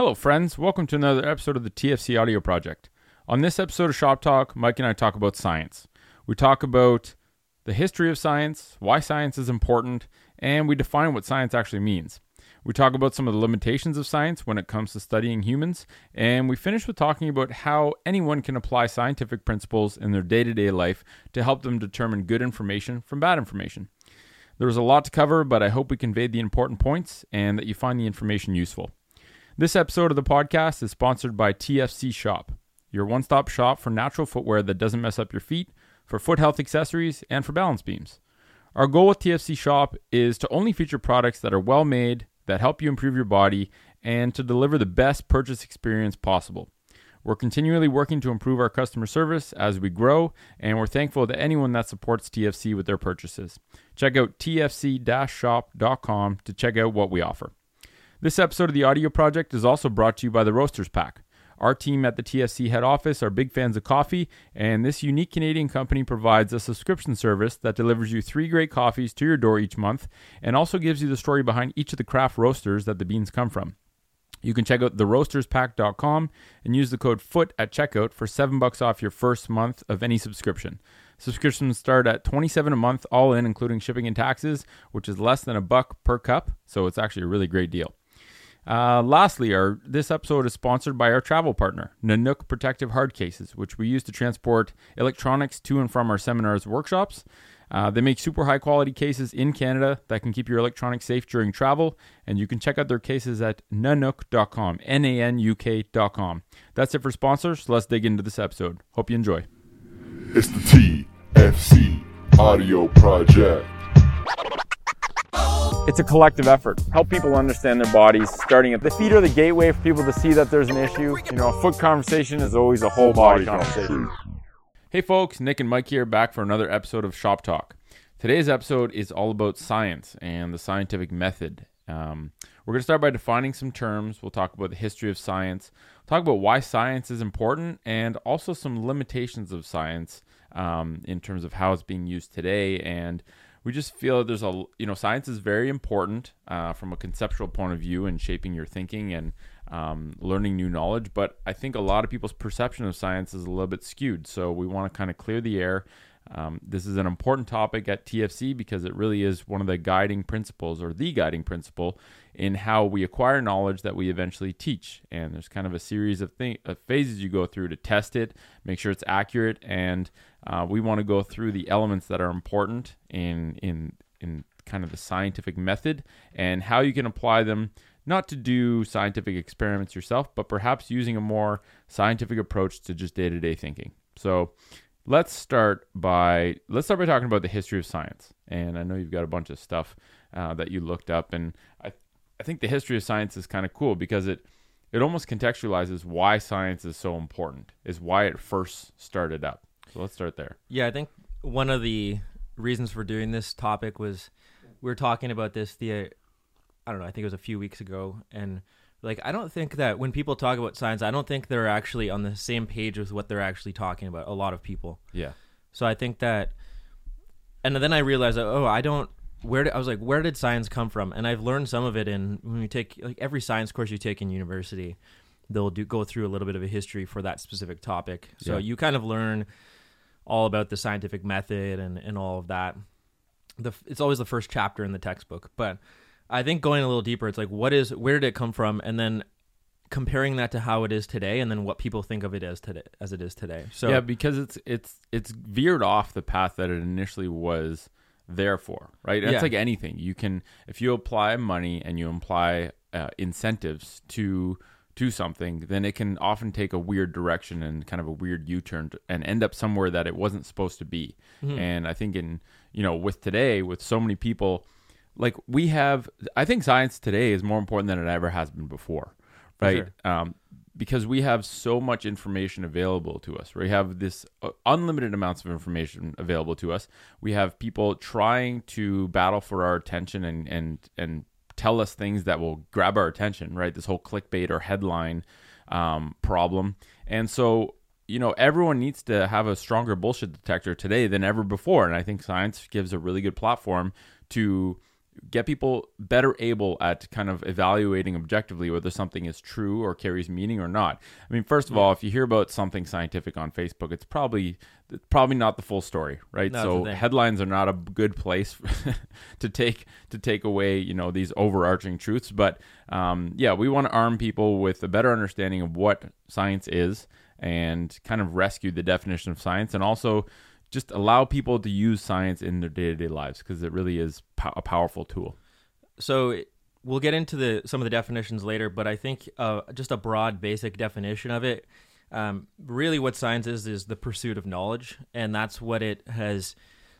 Hello, friends. Welcome to another episode of the TFC Audio Project. On this episode of Shop Talk, Mike and I talk about science. We talk about the history of science, why science is important, and we define what science actually means. We talk about some of the limitations of science when it comes to studying humans, and we finish with talking about how anyone can apply scientific principles in their day to day life to help them determine good information from bad information. There was a lot to cover, but I hope we conveyed the important points and that you find the information useful. This episode of the podcast is sponsored by TFC Shop, your one stop shop for natural footwear that doesn't mess up your feet, for foot health accessories, and for balance beams. Our goal with TFC Shop is to only feature products that are well made, that help you improve your body, and to deliver the best purchase experience possible. We're continually working to improve our customer service as we grow, and we're thankful to anyone that supports TFC with their purchases. Check out tfc shop.com to check out what we offer. This episode of the audio project is also brought to you by the Roasters Pack. Our team at the TFC head office are big fans of coffee, and this unique Canadian company provides a subscription service that delivers you three great coffees to your door each month and also gives you the story behind each of the craft roasters that the beans come from. You can check out theroasterspack.com and use the code FOOT at checkout for 7 bucks off your first month of any subscription. Subscriptions start at 27 a month all in including shipping and taxes, which is less than a buck per cup, so it's actually a really great deal. Uh, lastly, our this episode is sponsored by our travel partner, Nanuk Protective Hard Cases, which we use to transport electronics to and from our seminars workshops. Uh, they make super high quality cases in Canada that can keep your electronics safe during travel, and you can check out their cases at nanuk.com, N A N U K.com. That's it for sponsors. Let's dig into this episode. Hope you enjoy. It's the TFC Audio Project. It's a collective effort. Help people understand their bodies, starting at the feet are the gateway for people to see that there's an issue. You know, a foot conversation is always a whole body conversation. Hey folks, Nick and Mike here back for another episode of Shop Talk. Today's episode is all about science and the scientific method. Um, we're going to start by defining some terms. We'll talk about the history of science, talk about why science is important, and also some limitations of science um, in terms of how it's being used today and we just feel that there's a you know science is very important uh, from a conceptual point of view and shaping your thinking and um, learning new knowledge but i think a lot of people's perception of science is a little bit skewed. So we want to kind of clear the air um, this is an important topic at tfc because it really is one of the guiding principles or the guiding principle in how we acquire knowledge that we eventually teach and there's kind of a series of, of phases you go through to test it make sure it's accurate and uh, we want to go through the elements that are important in in in kind of the scientific method and how you can apply them not to do scientific experiments yourself, but perhaps using a more scientific approach to just day-to-day thinking. So, let's start by let's start by talking about the history of science. And I know you've got a bunch of stuff uh, that you looked up, and I I think the history of science is kind of cool because it it almost contextualizes why science is so important, is why it first started up. So let's start there. Yeah, I think one of the reasons for doing this topic was we were talking about this the I don't know, I think it was a few weeks ago and like I don't think that when people talk about science, I don't think they're actually on the same page with what they're actually talking about. A lot of people. Yeah. So I think that and then I realized that oh, I don't where did, I was like where did science come from? And I've learned some of it in when you take like every science course you take in university, they'll do go through a little bit of a history for that specific topic. So Yeah. you kind of learn all about the scientific method and, and all of that. The, it's always the first chapter in the textbook, but I think going a little deeper, it's like what is where did it come from, and then comparing that to how it is today, and then what people think of it as today as it is today. So yeah, because it's it's it's veered off the path that it initially was there for, right? It's Yeah. like anything. You can if you apply money and you apply uh, incentives to to something, then it can often take a weird direction and kind of a weird U-turn to- and end up somewhere that it wasn't supposed to be. Mm-hmm. And I think in you know with today with so many people like we have I think science today is more important than it ever has been before. Right? Um because we have so much information available to us. We have this uh, unlimited amounts of information available to us. We have people trying to battle for our attention and and and tell us things that will grab our attention. Right? This whole clickbait or headline um, problem. And so you know everyone needs to have a stronger bullshit detector today than ever before. And I think science gives a really good platform to get people better able at kind of evaluating objectively whether something is true or carries meaning or not. I mean, first of all, if you hear about something scientific on Facebook, it's probably it's probably not the full story, right? That's so headlines are not a good place to take to take away, you know, these overarching truths. But um, yeah, we want to arm people with a better understanding of what science is and kind of rescue the definition of science, and also just allow people to use science in their day to day lives because it really is po- a powerful tool. So we'll get into the some of the definitions later, but I think uh, just a broad, basic definition of it. Um, really, what science is is the pursuit of knowledge, and that's what it has.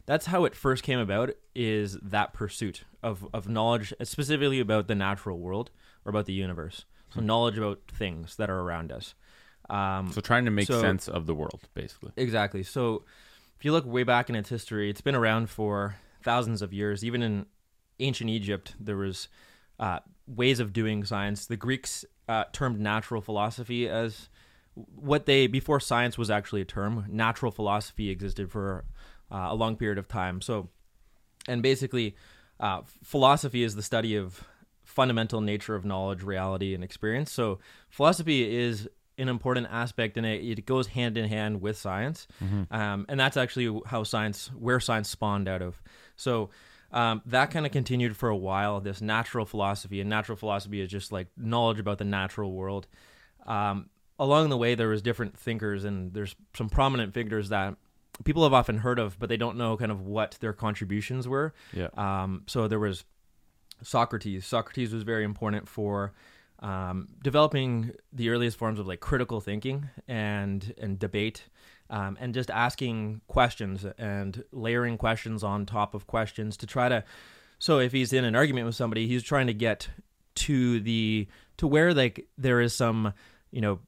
That's how it first came about. Is that pursuit of of knowledge, specifically about the natural world or about the universe. So knowledge about things that are around us. Um, So trying to make So- sense of the world, basically. Exactly. So if you look way back in its history, it's been around for thousands of years. Even in ancient Egypt, there was uh, ways of doing science. The Greeks uh, termed natural philosophy as what they before science was actually a term. Natural philosophy existed for uh, a long period of time. So, and basically, uh, philosophy is the study of fundamental nature of knowledge, reality, and experience. So, philosophy is an important aspect, and it, it goes hand in hand with science. Um, and that's actually how science, where science spawned out of. So, um, that kind of continued for a while. This natural philosophy, and natural philosophy is just like knowledge about the natural world. Um, along the way, there was different thinkers, and there's some prominent figures that people have often heard of, but they don't know kind of what their contributions were. Yeah. Um, so there was Socrates. Socrates was very important for um, developing the earliest forms of like critical thinking and and debate, um, and just asking questions and layering questions on top of questions to try to. So if he's in an argument with somebody, he's trying to get to the to where like there is some you know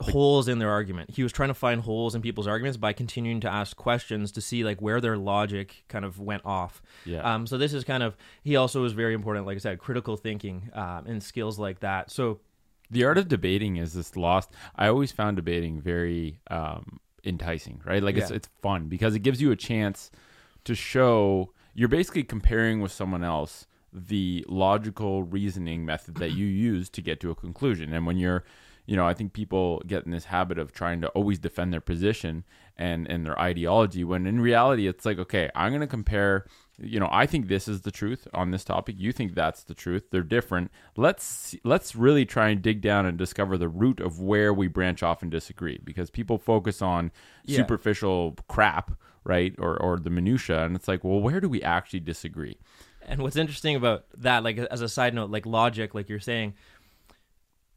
holes in their argument. He was trying to find holes in people's arguments by continuing to ask questions to see like where their logic kind of went off. Yeah. Um, so this is kind of he also was very important, like I said, critical thinking um, and skills like that. So the art of debating is this lost. I always found debating very um, enticing, right? Like it's Yeah. it's fun because it gives you a chance to show you're basically comparing with someone else the logical reasoning method that you use to get to a conclusion. And when you're you know, I think people get in this habit of trying to always defend their position and and their ideology when in reality it's like, okay, I'm going to compare you know, I think this is the truth on this topic. You think that's the truth. They're different. Let's let's really try and dig down and discover the root of where we branch off and disagree because people focus on Yeah. superficial crap, right? Or or the minutia and it's like, well, where do we actually disagree? And what's interesting about that, like as a side note, like logic, like you're saying,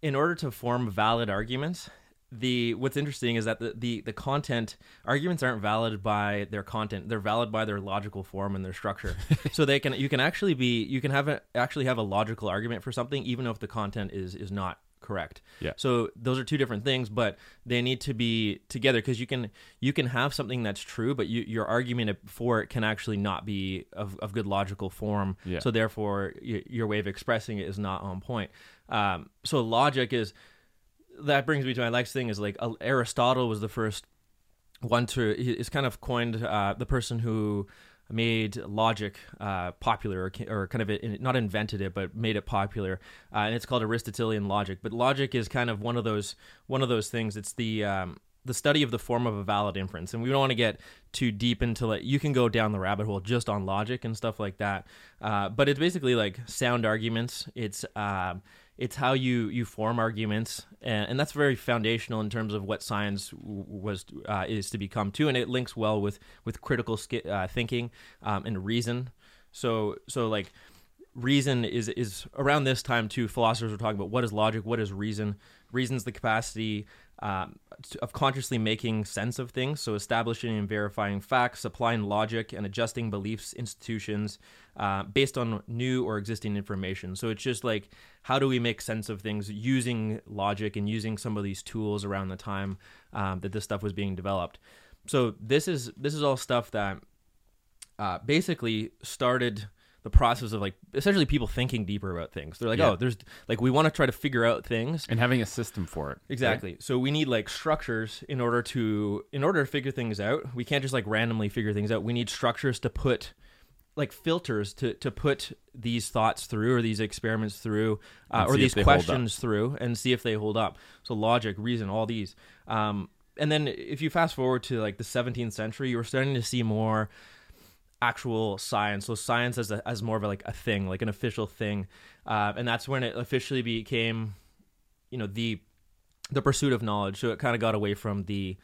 in order to form valid arguments, the what's interesting is that the, the the content arguments aren't valid by their content; they're valid by their logical form and their structure. so they can you can actually be you can have a, actually have a logical argument for something even if the content is is not correct. Yeah. So those are two different things, but they need to be together because you can you can have something that's true, but you, your argument for it can actually not be of, of good logical form. Yeah. So therefore, y- your way of expressing it is not on point. Um, so logic is that brings me to my next thing is like Aristotle was the first one to is kind of coined uh, the person who made logic uh, popular or, or kind of in, not invented it but made it popular. Uh, and it's called Aristotelian logic. But logic is kind of one of those one of those things. It's the um, the study of the form of a valid inference. And we don't want to get too deep into it you can go down the rabbit hole just on logic and stuff like that. Uh, but it's basically like sound arguments. It's um, it's how you you form arguments and, and that's very foundational in terms of what science was uh, is to become too and it links well with with critical sk- uh, thinking um, and reason. So so like reason is is around this time too philosophers were talking about what is logic what is reason. Reason's the capacity um, of consciously making sense of things. So establishing and verifying facts applying logic and adjusting beliefs institutions uh, based on new or existing information. So it's just like how do we make sense of things using logic and using some of these tools around the time um, that this stuff was being developed? So this is this is all stuff that uh, basically started the process of like essentially people thinking deeper about things. They're like, Yeah. oh, there's like we want to try to figure out things. And having a system for it. right? Exactly. So we need like structures in order to in order to figure things out. We can't just like randomly figure things out. We need structures to put like filters to to put these thoughts through or these experiments through uh, or these they hold up. questions through and see if they hold up. So logic, reason, all these. Um, and then if you fast forward to like the 17th century, you were starting to see more actual science. So science as a, as more of a, like a thing, like an official thing, uh, and that's when it officially became, you know, the the pursuit of knowledge. So it kind of got away from the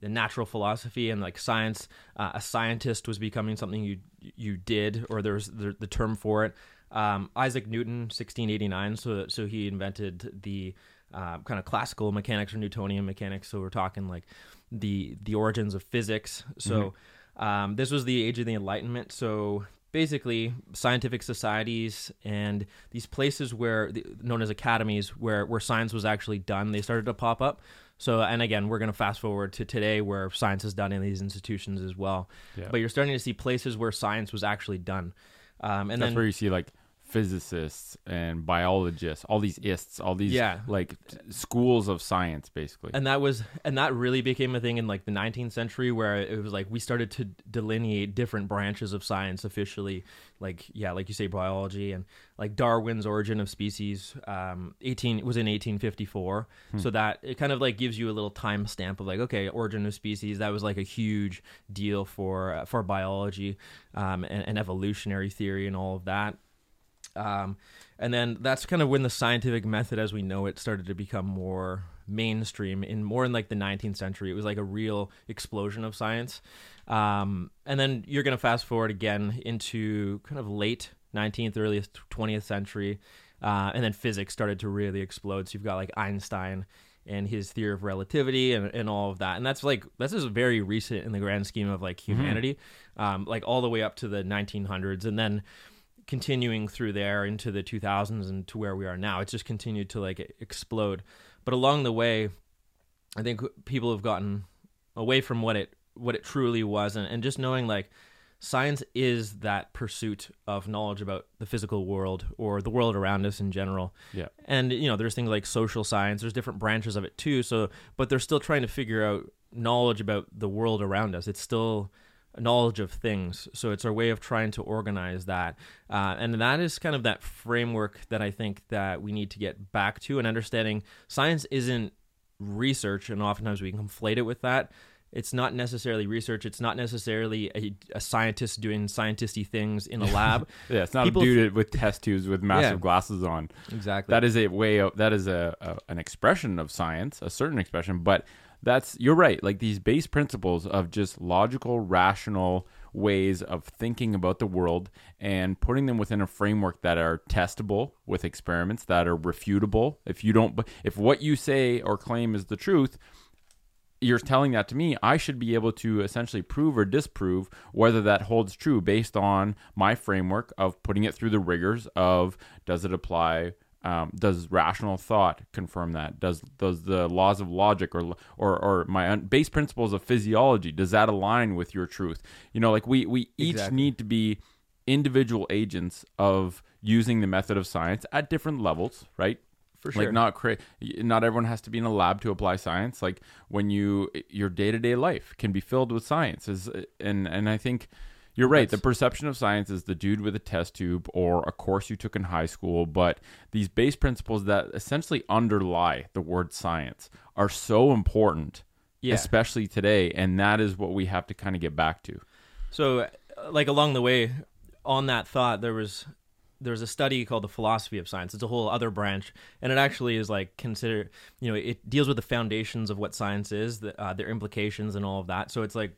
the natural philosophy and like science. Uh, a scientist was becoming something you you did, or there's the, the term for it. Um, Isaac Newton, 1689. So so he invented the uh, kind of classical mechanics or Newtonian mechanics. So we're talking like the the origins of physics. So um, this was the age of the Enlightenment. So basically, scientific societies and these places where known as academies, where where science was actually done, they started to pop up. So, and again, we're going to fast forward to today where science is done in these institutions as well. Yeah. But you're starting to see places where science was actually done. Um, and That's then where you see like physicists and biologists, all these ists, all these Yeah. like t- schools of science, basically. and that was and that really became a thing in like the 19th century where it was like we started to delineate different branches of science officially like yeah like you say biology and like darwin's origin of species um 18 was in 1854 so that it kind of like gives you a little time stamp of like okay origin of species that was like a huge deal for uh, for biology um and, and evolutionary theory and all of that um, and then that's kind of when the scientific method as we know it started to become more mainstream in more in like the 19th century. It was like a real explosion of science. Um, and then you're going to fast forward again into kind of late 19th early 20th century uh, and then physics started to really explode. So you've got like einstein and his theory of relativity and, and all of that. And that's like this is very recent in the grand scheme of like humanity um, like all the way up to the 1900s and then continuing through there into the 2000s and to where we are now. It's just continued to like explode. But along the way i think people have gotten away from what it what it truly was and, and just knowing like science is that pursuit of knowledge about the physical world or the world around us in general. Yeah. and you know there's things like social science. There's different branches of it too. So but they're still trying to figure out knowledge about the world around us. It's still knowledge of things. So it's our way of trying to organize that. Uh, and that is kind of that framework that i think that we need to get back to. And understanding science isn't research and oftentimes we conflate it with that. It's not necessarily research. It's not necessarily a, a scientist doing scientisty things in a lab. Yeah, it's not People a dude with test tubes with massive Yeah. glasses on. exactly. That is a way of that is a, a an expression of science, a certain expression, but that's you're right. Like these base principles of just logical, rational ways of thinking about the world and putting them within a framework that are testable with experiments that are refutable. If you don't if what you say or claim is the truth, you're telling that to me, I should be able to essentially prove or disprove whether that holds true based on my framework of putting it through the rigors of does it apply? Um, does rational thought confirm that? Does does the laws of logic or or, or my un- base principles of physiology does that align with your truth? You know, like we we each Exactly. need to be individual agents of using the method of science at different levels, right? for sure Like not cra- not everyone has to be in a lab to apply science. Like when you your day to day life can be filled with science. Is and and I think you're right. the perception of science is the dude with a test tube or a course you took in high school. But these base principles that essentially underlie the word science are so important, yeah especially today. And that is what we have to kind of get back to. So, uh, like along the way, on that thought, there was there was a study called the philosophy of science. It's a whole other branch, and it actually is like consider you know it deals with the foundations of what science is, the, uh, their implications, and all of that. So it's like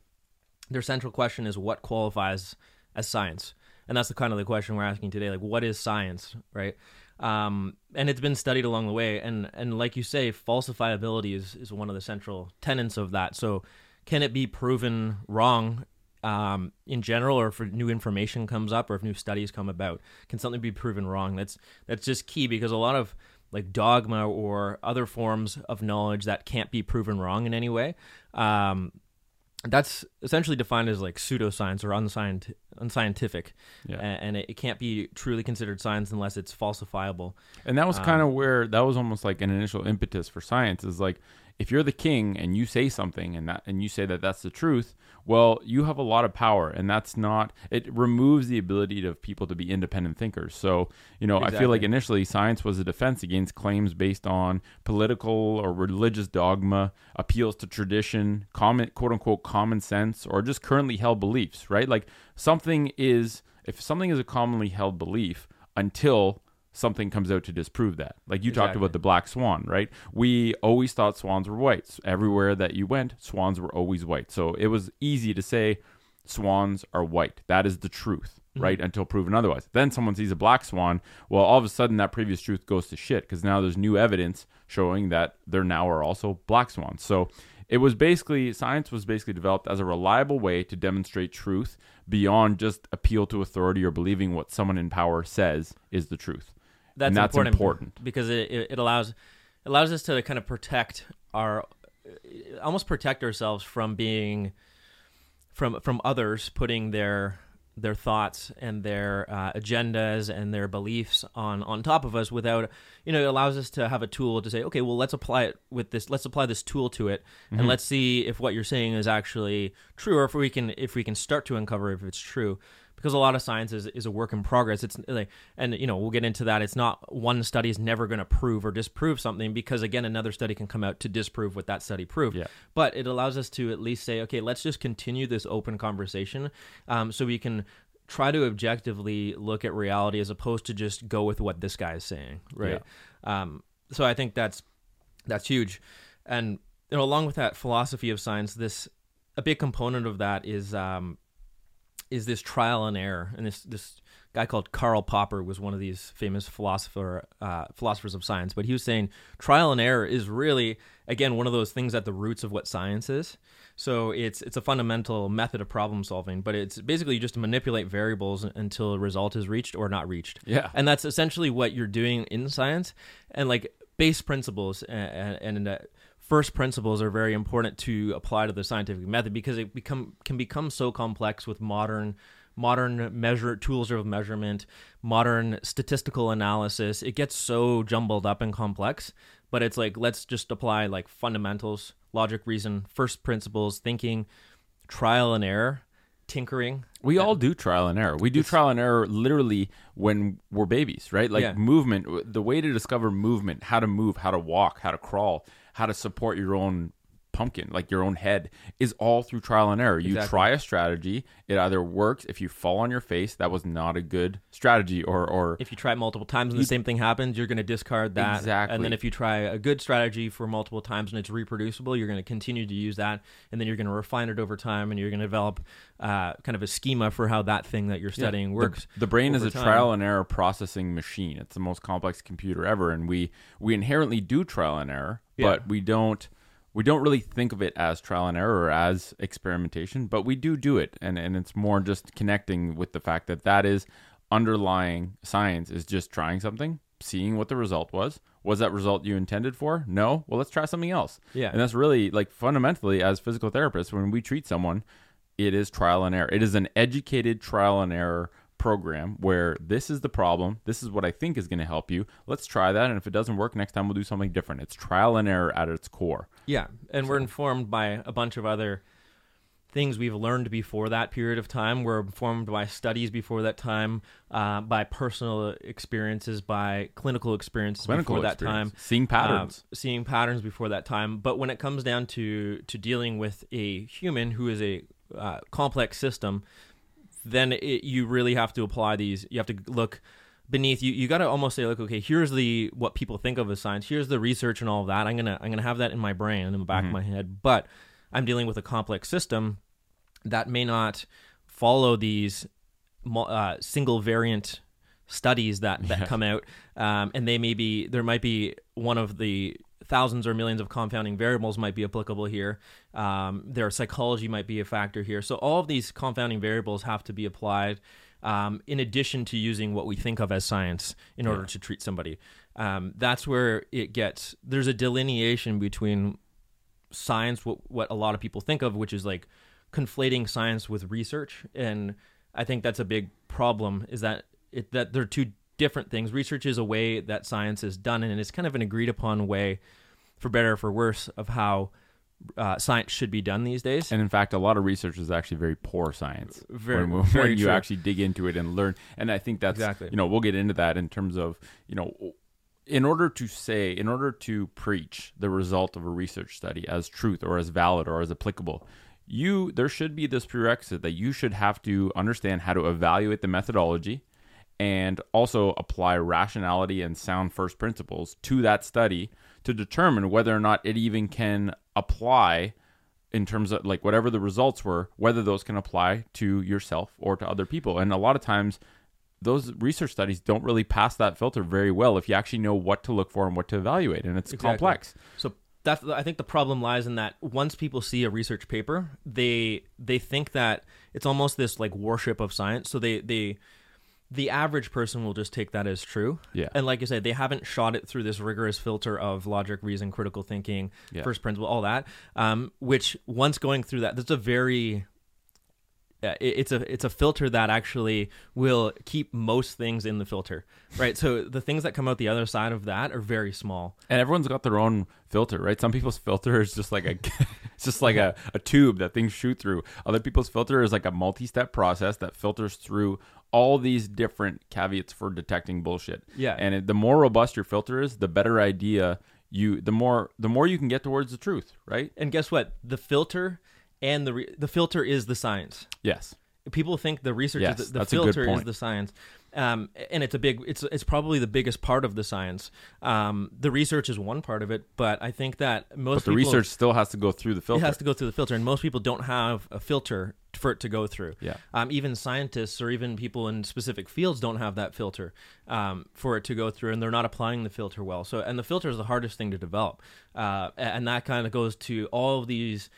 their central question is what qualifies as science, and that's the kind of the question we're asking today. Like, what is science, right? Um, and it's been studied along the way, and and like you say, falsifiability is is one of the central tenets of that. So, can it be proven wrong um, in general, or if new information comes up, or if new studies come about, can something be proven wrong? That's that's just key because a lot of like dogma or other forms of knowledge that can't be proven wrong in any way. Um, that's essentially defined as like pseudoscience or unscient- unscientific, Yeah. And it, it can't be truly considered science unless it's falsifiable. And that was Um, kind of where that was almost like an initial impetus for science is like if you're the king and you say something and that and you say that that's the truth, well, you have a lot of power, and that's not. It removes the ability of people to be independent thinkers. So you know, I feel like initially science was a defense against claims based on political or religious dogma, appeals to tradition, common quote unquote common sense, or just currently held beliefs. Right? Like something is if something is a commonly held belief until something comes out to disprove that. Like you talked about the black swan, right? We always thought swans were white. Everywhere that you went, swans were always white. So it was easy to say swans are white. That is the truth, mm-hmm. right? Until proven otherwise. Then someone sees a black swan. Well, all of a sudden that previous truth goes to shit because now there's new evidence showing that there now are also black swans. So it was basically science was basically developed as a reliable way to demonstrate truth beyond just appeal to authority or believing what someone in power says is the truth. That's, that's important, important. because it, it, it allows allows us to kind of protect our almost protect ourselves from being from from others putting their their thoughts and their uh, agendas and their beliefs on on top of us without you know it allows us to have a tool to say okay well let's apply it with this let's apply this tool to it and let's see if what you're saying is actually true or if we can if we can start to uncover if it's true because a lot of science is, is a work in progress. It's like and you know we'll get into that. It's not one study is never going to prove or disprove something because again another study can come out to disprove what that study proved. Yeah. but it allows us to at least say okay let's just continue this open conversation um, so we can try to objectively look at reality as opposed to just go with what this guy is saying right? Yeah. um, so i think that's that's huge. And you know along with that philosophy of science this a big component of that is um, is this trial and error. And this this guy called Karl Popper was one of these famous philosopher uh, philosophers of science. But he was saying trial and error is really again one of those things at the roots of what science is. So it's it's a fundamental method of problem solving but it's basically just to manipulate variables until a result is reached or not reached. Yeah. and that's essentially what you're doing in science. And like base principles and, and uh, first principles are very important to apply to the scientific method because it become can become so complex with modern modern measure tools of measurement modern statistical analysis it gets so jumbled up and complex but it's like let's just apply like fundamentals logic reason first principles thinking trial and error tinkering We all do trial and error. We do trial and error literally when we're babies, right? Like Yeah. movement, the way to discover movement, how to move, how to walk, how to crawl, how to support your own pumpkin, like your own head, is all through trial and error. You Exactly. try a strategy, it either works. If you fall on your face, that was not a good strategy, or or if you try multiple times and the same thing happens, you're going to discard that. Exactly. And then if you try a good strategy for multiple times and it's reproducible, you're going to continue to use that, and then you're going to refine it over time, and you're going to develop uh, kind of a schema for how that thing that you're studying The- works. The, brain is a time. trial and error processing machine. It's the most complex computer ever, and we we inherently do trial and error, Yeah. but we don't we don't really think of it as trial and error or as experimentation, but we do do it, and and it's more just connecting with the fact that that is underlying science is just trying something, seeing what the result was. Was that result you intended for? No. Well, let's try something else. Yeah. and that's really like fundamentally as physical therapists when we treat someone it is trial and error. It is an educated trial and error program where this is the problem. This is what I think is going to help you. Let's try that. And if it doesn't work, next time we'll do something different. It's trial and error at its core. Yeah, and we're informed by a bunch of other things we've learned before that period of time. We're informed by studies before that time, uh, by personal experiences, by clinical experiences Clinical before that time, Seeing patterns. um, seeing patterns before that time. But when it comes down to to dealing with a human who is a uh, complex system, then it, you really have to apply these. You have to look beneath you. You got to almost say like, okay, here's the what people think of as science. Here's the research and all of that. I'm gonna I'm gonna have that in my brain in the back of my head. But I'm dealing with a complex system that may not follow these uh, single variant studies that that come out, um, and they may be there might be one of the thousands or millions of confounding variables might be applicable here. Um, their psychology might be a factor here. So all of these confounding variables have to be applied. Um, in addition to using what we think of as science in order to treat somebody, um, that's where it gets. There's a delineation between science what what a lot of people think of which is like conflating science with research and i think that's a big problem is that it that they're two different things research is a way that science is done and it's kind of an agreed upon way for better or for worse, of how uh, science should be done these days. And in fact, a lot of research is actually very poor science. Very- when, when very you true. actually dig into it and learn. And I think that's Exactly. you know we'll get into that in terms of you know in order to say in order to preach the result of a research study as truth or as valid or as applicable. You there should be this prerequisite that you should have to understand how to evaluate the methodology and also apply rationality and sound first principles to that study to determine whether or not it even can apply in terms of like whatever the results were, whether those can apply to yourself or to other people. And a lot of times, those research studies don't really pass that filter very well if you actually know what to look for and what to evaluate. And it's Exactly. complex. So that's I think the problem lies in that once people see a research paper, they they think that it's almost this like worship of science. So they they the average person will just take that as true. Yeah. And like I said, they haven't shot it through this rigorous filter of logic, reason, critical thinking, Yeah. first principle, all that. Um, which once going through that, that's a very uh, it- it's a it's a filter that actually will keep most things in the filter, right? so the things that come out the other side of that are very small. And everyone's got their own filter, right? Some people's filter is just like a it's just like a, a tube that things shoot through. Other people's filter is like a multi-step process that filters through all these different caveats for detecting bullshit. Yeah. And it, the more robust your filter is, the better idea you the more the more you can get towards the truth, right? And guess what? The filter and the re- the filter is the science. Yes. People think the research Yes, is the, the that's a good filter is the science, um, and it's a big. It's it's probably the biggest part of the science. Um, the research is one part of it, but I think that most But the people, research still has to go through the filter. it has to go through the filter, and most people don't have a filter for it to go through. Yeah. Um, even scientists or even people in specific fields don't have that filter um, for it to go through, and they're not applying the filter well. So, and the filter is the hardest thing to develop, uh, and that kind of goes to all of these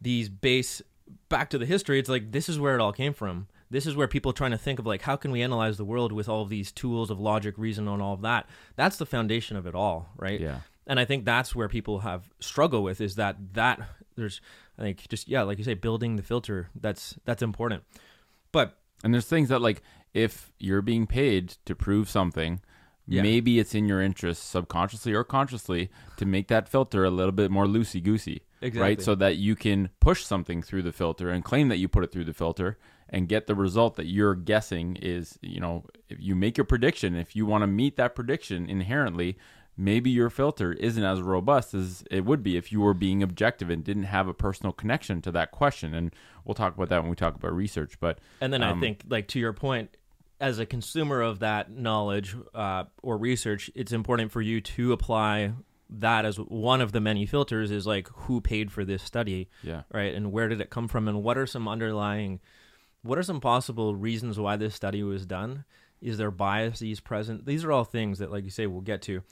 these base back to the history. It's like this is where it all came from. This is where people are trying to think of like how can we analyze the world with all of these tools of logic, reason, and all of that. That's the foundation of it all, right? Yeah. and I think that's where people have struggle with is that that there's I think just yeah, like you say, building the filter that's that's important. But And there's things that like if you're being paid to prove something, Yeah. maybe it's in your interest subconsciously or consciously to make that filter a little bit more loosey goosey. Right? So that you can push something through the filter and claim that you put it through the filter and get the result that you're guessing is, you know, if you make your prediction, if you want to meet that prediction inherently, maybe your filter isn't as robust as it would be if you were being objective and didn't have a personal connection to that question. And we'll talk about that when we talk about research. But and then um, I think like to your point, as a consumer of that knowledge uh, or research, it's important for you to apply that as one of the many filters is like who paid for this study yeah. right? And where did it come from? And what are some underlying what are some possible reasons why this study was done? Is there biases present? These are all things that like you say we'll get to.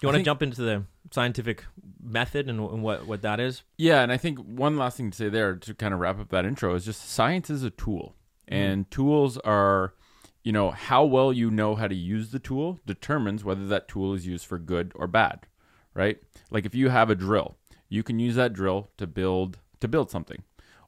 You want to jump into the scientific method and, and what what that is? Yeah, and I think one last thing to say there to kind of wrap up that intro is just science is a tool, mm-hmm. and tools are, you know, how well you know how to use the tool determines whether that tool is used for good or bad, right? Like if you have a drill, you can use that drill to build to build something.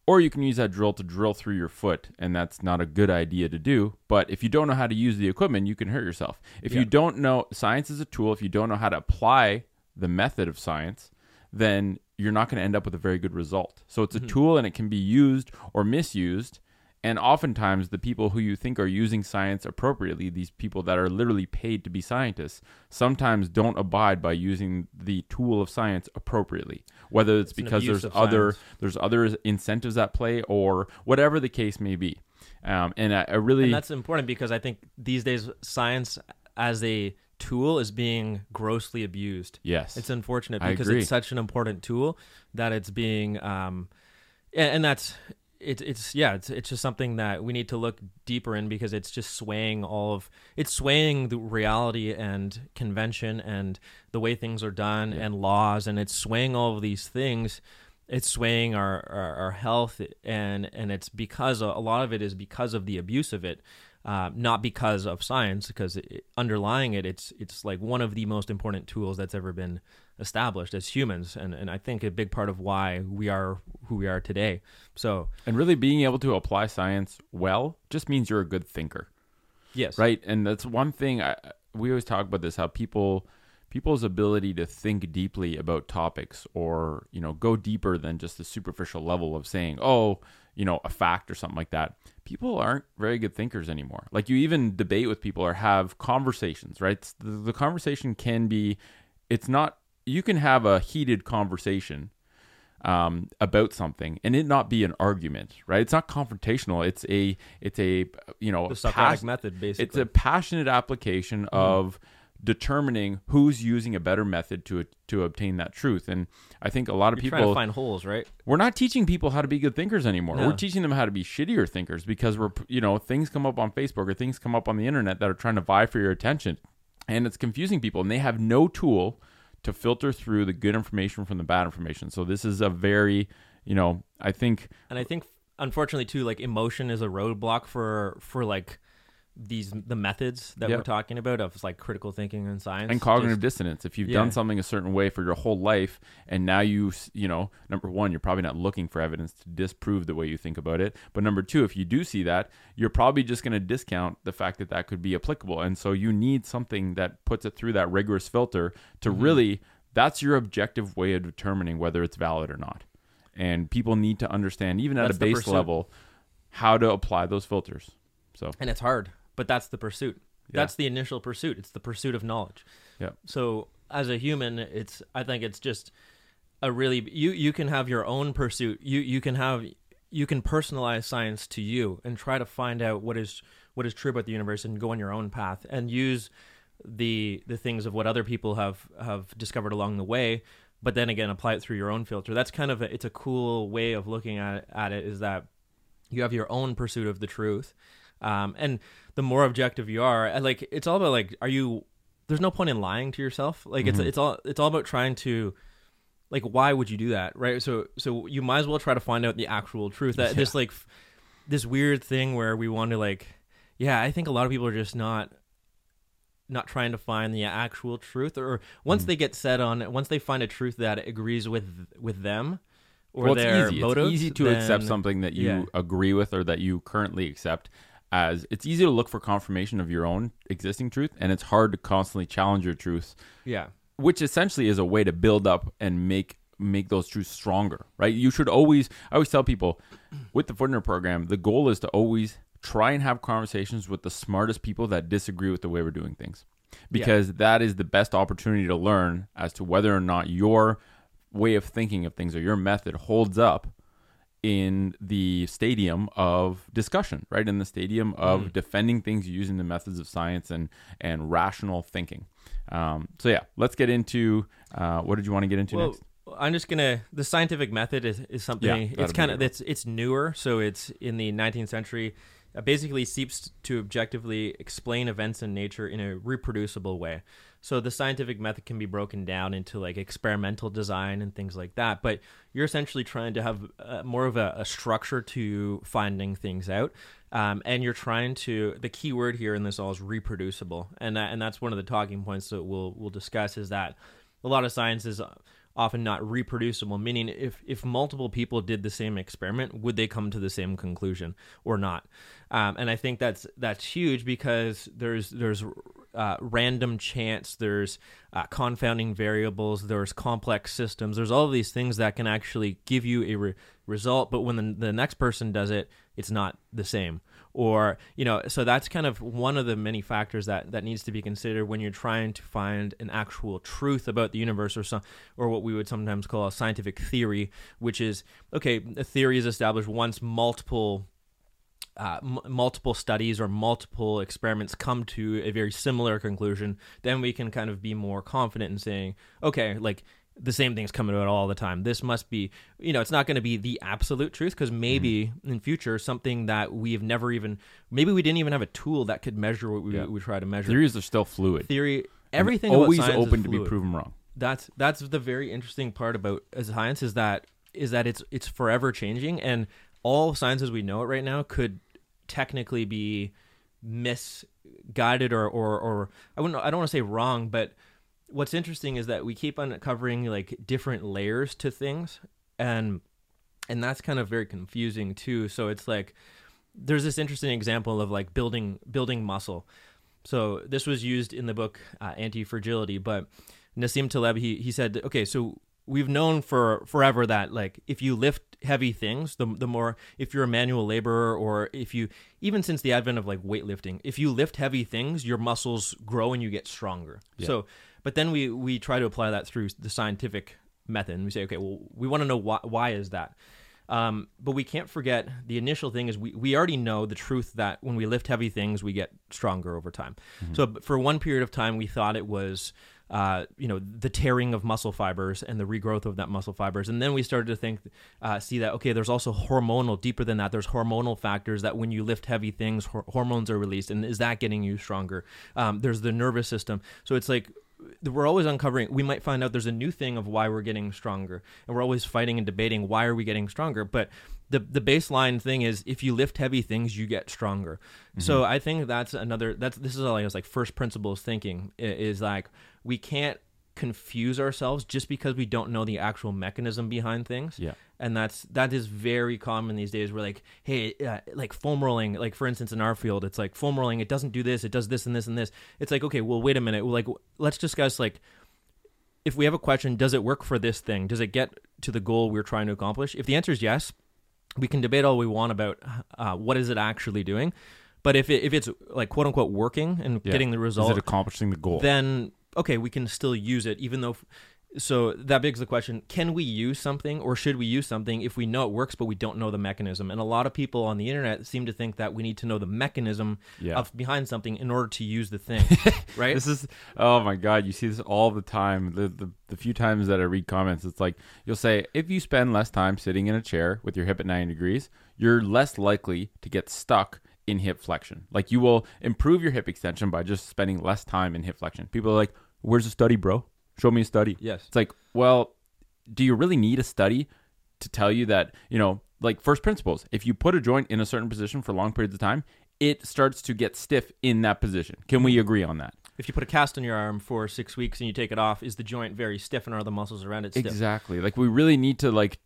Or you can use that drill to drill through your foot, and that's not a good idea to do. But if you don't know how to use the equipment, you can hurt yourself. If you don't know, science is a tool. If you don't know how to apply the method of science, then you're not going to end up with a very good result. So it's a mm-hmm. tool and it can be used or misused. And oftentimes, the people who you think are using science appropriately, these people that are literally paid to be scientists, sometimes don't abide by using the tool of science appropriately. Whether it's, It's because there's other science. there's other incentives at play or whatever the case may be. Um, and I, I really and that's important because I think these days science as a tool is being grossly abused. yes, It's unfortunate because it's such an important tool that it's being, um, and, and that's it's it's yeah it's it's just something that we need to look deeper in because it's just swaying all of it's swaying the reality and convention and the way things are done and laws and it's swaying all of these things. It's swaying our, our, our health and and it's because a, a lot of it is because of the abuse of it uh, not because of science, because it, underlying it, it's it's like one of the most important tools that's ever been established as humans, and and I think a big part of why we are who we are today. So and really being able to apply science well just means you're a good thinker. yes, right? And that's one thing I, we always talk about this how people people's ability to think deeply about topics or you know go deeper than just the superficial level of saying oh you know a fact or something like that. People aren't very good thinkers anymore. Like you even debate with people or have conversations right? The, the conversation can be it's not you can have a heated conversation um, about something and it not be an argument right it's not confrontational it's a it's a you know The Socratic pas- method, basically. it's a passionate application of determining who's using a better method to to obtain that truth and i think a lot of You're trying to people find holes, right? we're not teaching people how to be good thinkers anymore. No. We're teaching them how to be shittier thinkers because we're, you know, things come up on Facebook or things come up on the internet that are trying to vie for your attention. And it's confusing people and they have no tool to filter through the good information from the bad information. So this is a very, you know, I think And I think, unfortunately, too, like emotion is a roadblock for for like these the methods that Yep. we're talking about of like critical thinking and science and cognitive Just- dissonance. If you've Yeah. done something a certain way for your whole life and now you, you know, number one, you're probably not looking for evidence to disprove the way you think about it. But number two, if you do see that, you're probably just going to discount the fact that that could be applicable. And so you need something that puts it through that rigorous filter to Mm-hmm. really, that's your objective way of determining whether it's valid or not. And people need to understand, even at a base level, how to apply those filters. So, and it's hard, but that's the pursuit. Yeah. That's the initial pursuit. It's the pursuit of knowledge. yeah. So as a human, it's I think it's just a really you you can have your own pursuit. You you can have you can personalize science to you and try to find out what is what is true about the universe and go on your own path and use the the things of what other people have have discovered along the way but then again apply it through your own filter that's kind of a, it's a cool way of looking at at it is that you have your own pursuit of the truth um, and the more objective you are like it's all about like are you there's no point in lying to yourself. Like it's mm-hmm. it's all it's all about trying to like why would you do that right? So so you might as well try to find out the actual truth. That this like f- this weird thing where we want to like yeah i think a lot of people are just not not trying to find the actual truth or once mm. they get set on it once they find a truth that agrees with with them or well, their it's easy. motives it's easy to accept something that you yeah. agree with or that you currently accept as it's easy to look for confirmation of your own existing truth and it's hard to constantly challenge your truths yeah. which essentially is a way to build up and make make those truths stronger right? You should always i always tell people with the footner program the goal is to always try and have conversations with the smartest people that disagree with the way we're doing things because that is the best opportunity to learn as to whether or not your way of thinking of things or your method holds up in the stadium of discussion, right? In the stadium of Mm. defending things using the methods of science and and rational thinking. Um, so yeah, let's get into uh, what did you want to get into well, next? I'm just gonna. The scientific method is, is something. Yeah, it's kind of it's it's newer, so it's in the 19th century. Uh, basically, seeks to objectively explain events in nature in a reproducible way. So the scientific method can be broken down into like experimental design and things like that. But you're essentially trying to have uh, more of a, a structure to finding things out. Um, and you're trying to the key word here in this all is reproducible, and that, and that's one of the talking points that we'll we'll discuss is that a lot of science is often not reproducible meaning if if multiple people did the same experiment would they come to the same conclusion or not um, and i think that's that's huge because there's there's uh, random chance. There's uh, confounding variables. There's complex systems. There's all of these things that can actually give you a re- result but when the, the next person does it it's not the same. Or you know so that's kind of one of the many factors that that needs to be considered when you're trying to find an actual truth about the universe or some or what we would sometimes call a scientific theory which is okay a theory is established once multiple uh, m- multiple studies or multiple experiments come to a very similar conclusion, then we can kind of be more confident in saying, okay, like the same thing's coming out all the time. This must be, you know, it's not going to be the absolute truth because maybe in future something that we've never even, maybe we didn't even have a tool that could measure what we, Yeah. we try to measure. Theories are still fluid. Theory, and everything always open to be proven wrong. that's that's the very interesting part about science is that is that it's it's forever changing and all sciences we know it right now could technically be misguided or or, or I wouldn't I don't want to say wrong but what's interesting is that we keep uncovering like different layers to things and and that's kind of very confusing too. So it's like there's this interesting example of like building building muscle. So this was used in the book uh, anti-fragility but Nassim Taleb he he said, okay, so we've known for forever that like if you lift heavy things, the the more if you're a manual laborer or if you even since the advent of like weightlifting, if you lift heavy things, your muscles grow and you get stronger. Yeah. So, but then we we try to apply that through the scientific method. And we say, okay, well, we want to know why why is that. Um, but we can't forget the initial thing is we, we already know the truth that when we lift heavy things, we get stronger over time. So for one period of time, we thought it was, uh, you know, the tearing of muscle fibers and the regrowth of that muscle fibers. And then we started to think, uh, see that, okay, there's also hormonal, deeper than that, there's hormonal factors that when you lift heavy things, hor- hormones are released. And is that getting you stronger? Um, there's the nervous system. So it's like, we're always uncovering we might find out there's a new thing of why we're getting stronger and we're always fighting and debating why are we getting stronger but the the baseline thing is if you lift heavy things you get stronger so i think that's another that's this is all I was like first principles thinking is like we can't confuse ourselves just because we don't know the actual mechanism behind things Yeah. and that's that is very common these days we're like hey uh, like foam rolling like for instance in our field it's like foam rolling it doesn't do this it does this and this and this it's like okay well wait a minute well, like let's discuss like if we have a question does it work for this thing does it get to the goal we're trying to accomplish if the answer is yes we can debate all we want about uh, what is it actually doing but if it, if it's like quote unquote working and Yeah. getting the Is result it accomplishing the goal? then okay, we can still use it, even though. So that begs the question: Can we use something, or should we use something if we know it works, but we don't know the mechanism? And a lot of people on the internet seem to think that we need to know the mechanism Yeah. of behind something in order to use the thing, right? This is oh my god, you see this all the time. The, the the few times that I read comments, it's like you'll say if you spend less time sitting in a chair with your hip at 90 degrees, you're less likely to get stuck in hip flexion. Like you will improve your hip extension by just spending less time in hip flexion. People are like, "Where's the study, bro? Show me a study." Yes. It's like, well, do you really need a study to tell you that, you know, like first principles, if you put a joint in a certain position for long periods of time, it starts to get stiff in that position. Can we agree on that? if you put a cast on your arm for six weeks and you take it off, is the joint very stiff and are the muscles around it stiff? Exactly. Like we really need to like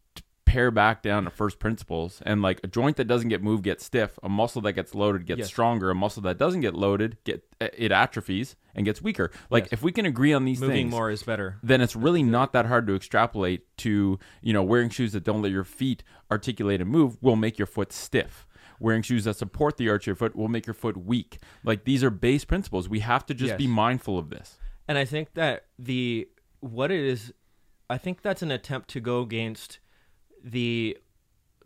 pare back down to first principles and like a joint that doesn't get moved gets stiff, a muscle that gets loaded gets Yes. stronger, a muscle that doesn't get loaded get eh, it atrophies and gets weaker. Like Yes. if we can agree on these Moving things, more is better. then it's really not that hard to extrapolate to, you know, wearing shoes that don't let your feet articulate and move will make your foot stiff. Wearing shoes that support the arch of your foot will make your foot weak. Like these are base principles. We have to just Yes. be mindful of this. And I think that the what it is, I think that's an attempt to go against the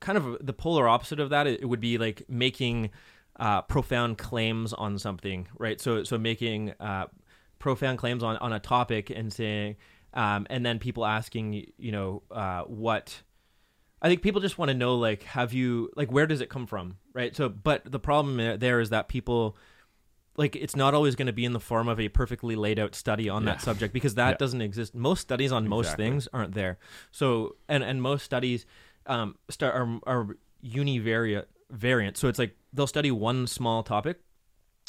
kind of the polar opposite of that. It, would be like making uh, profound claims on something, right? So so making uh, profound claims on on a topic and saying, um, and then people asking, you know, uh, what. I think people just want to know, like, have you, like, where does it come from, right? So, but the problem there is that people, like it's not always going to be in the form of a perfectly laid out study on Yeah. that subject because that Yeah. doesn't exist most studies on most Exactly. things aren't there so and and most studies um start are, are univariate variant so it's like they'll study one small topic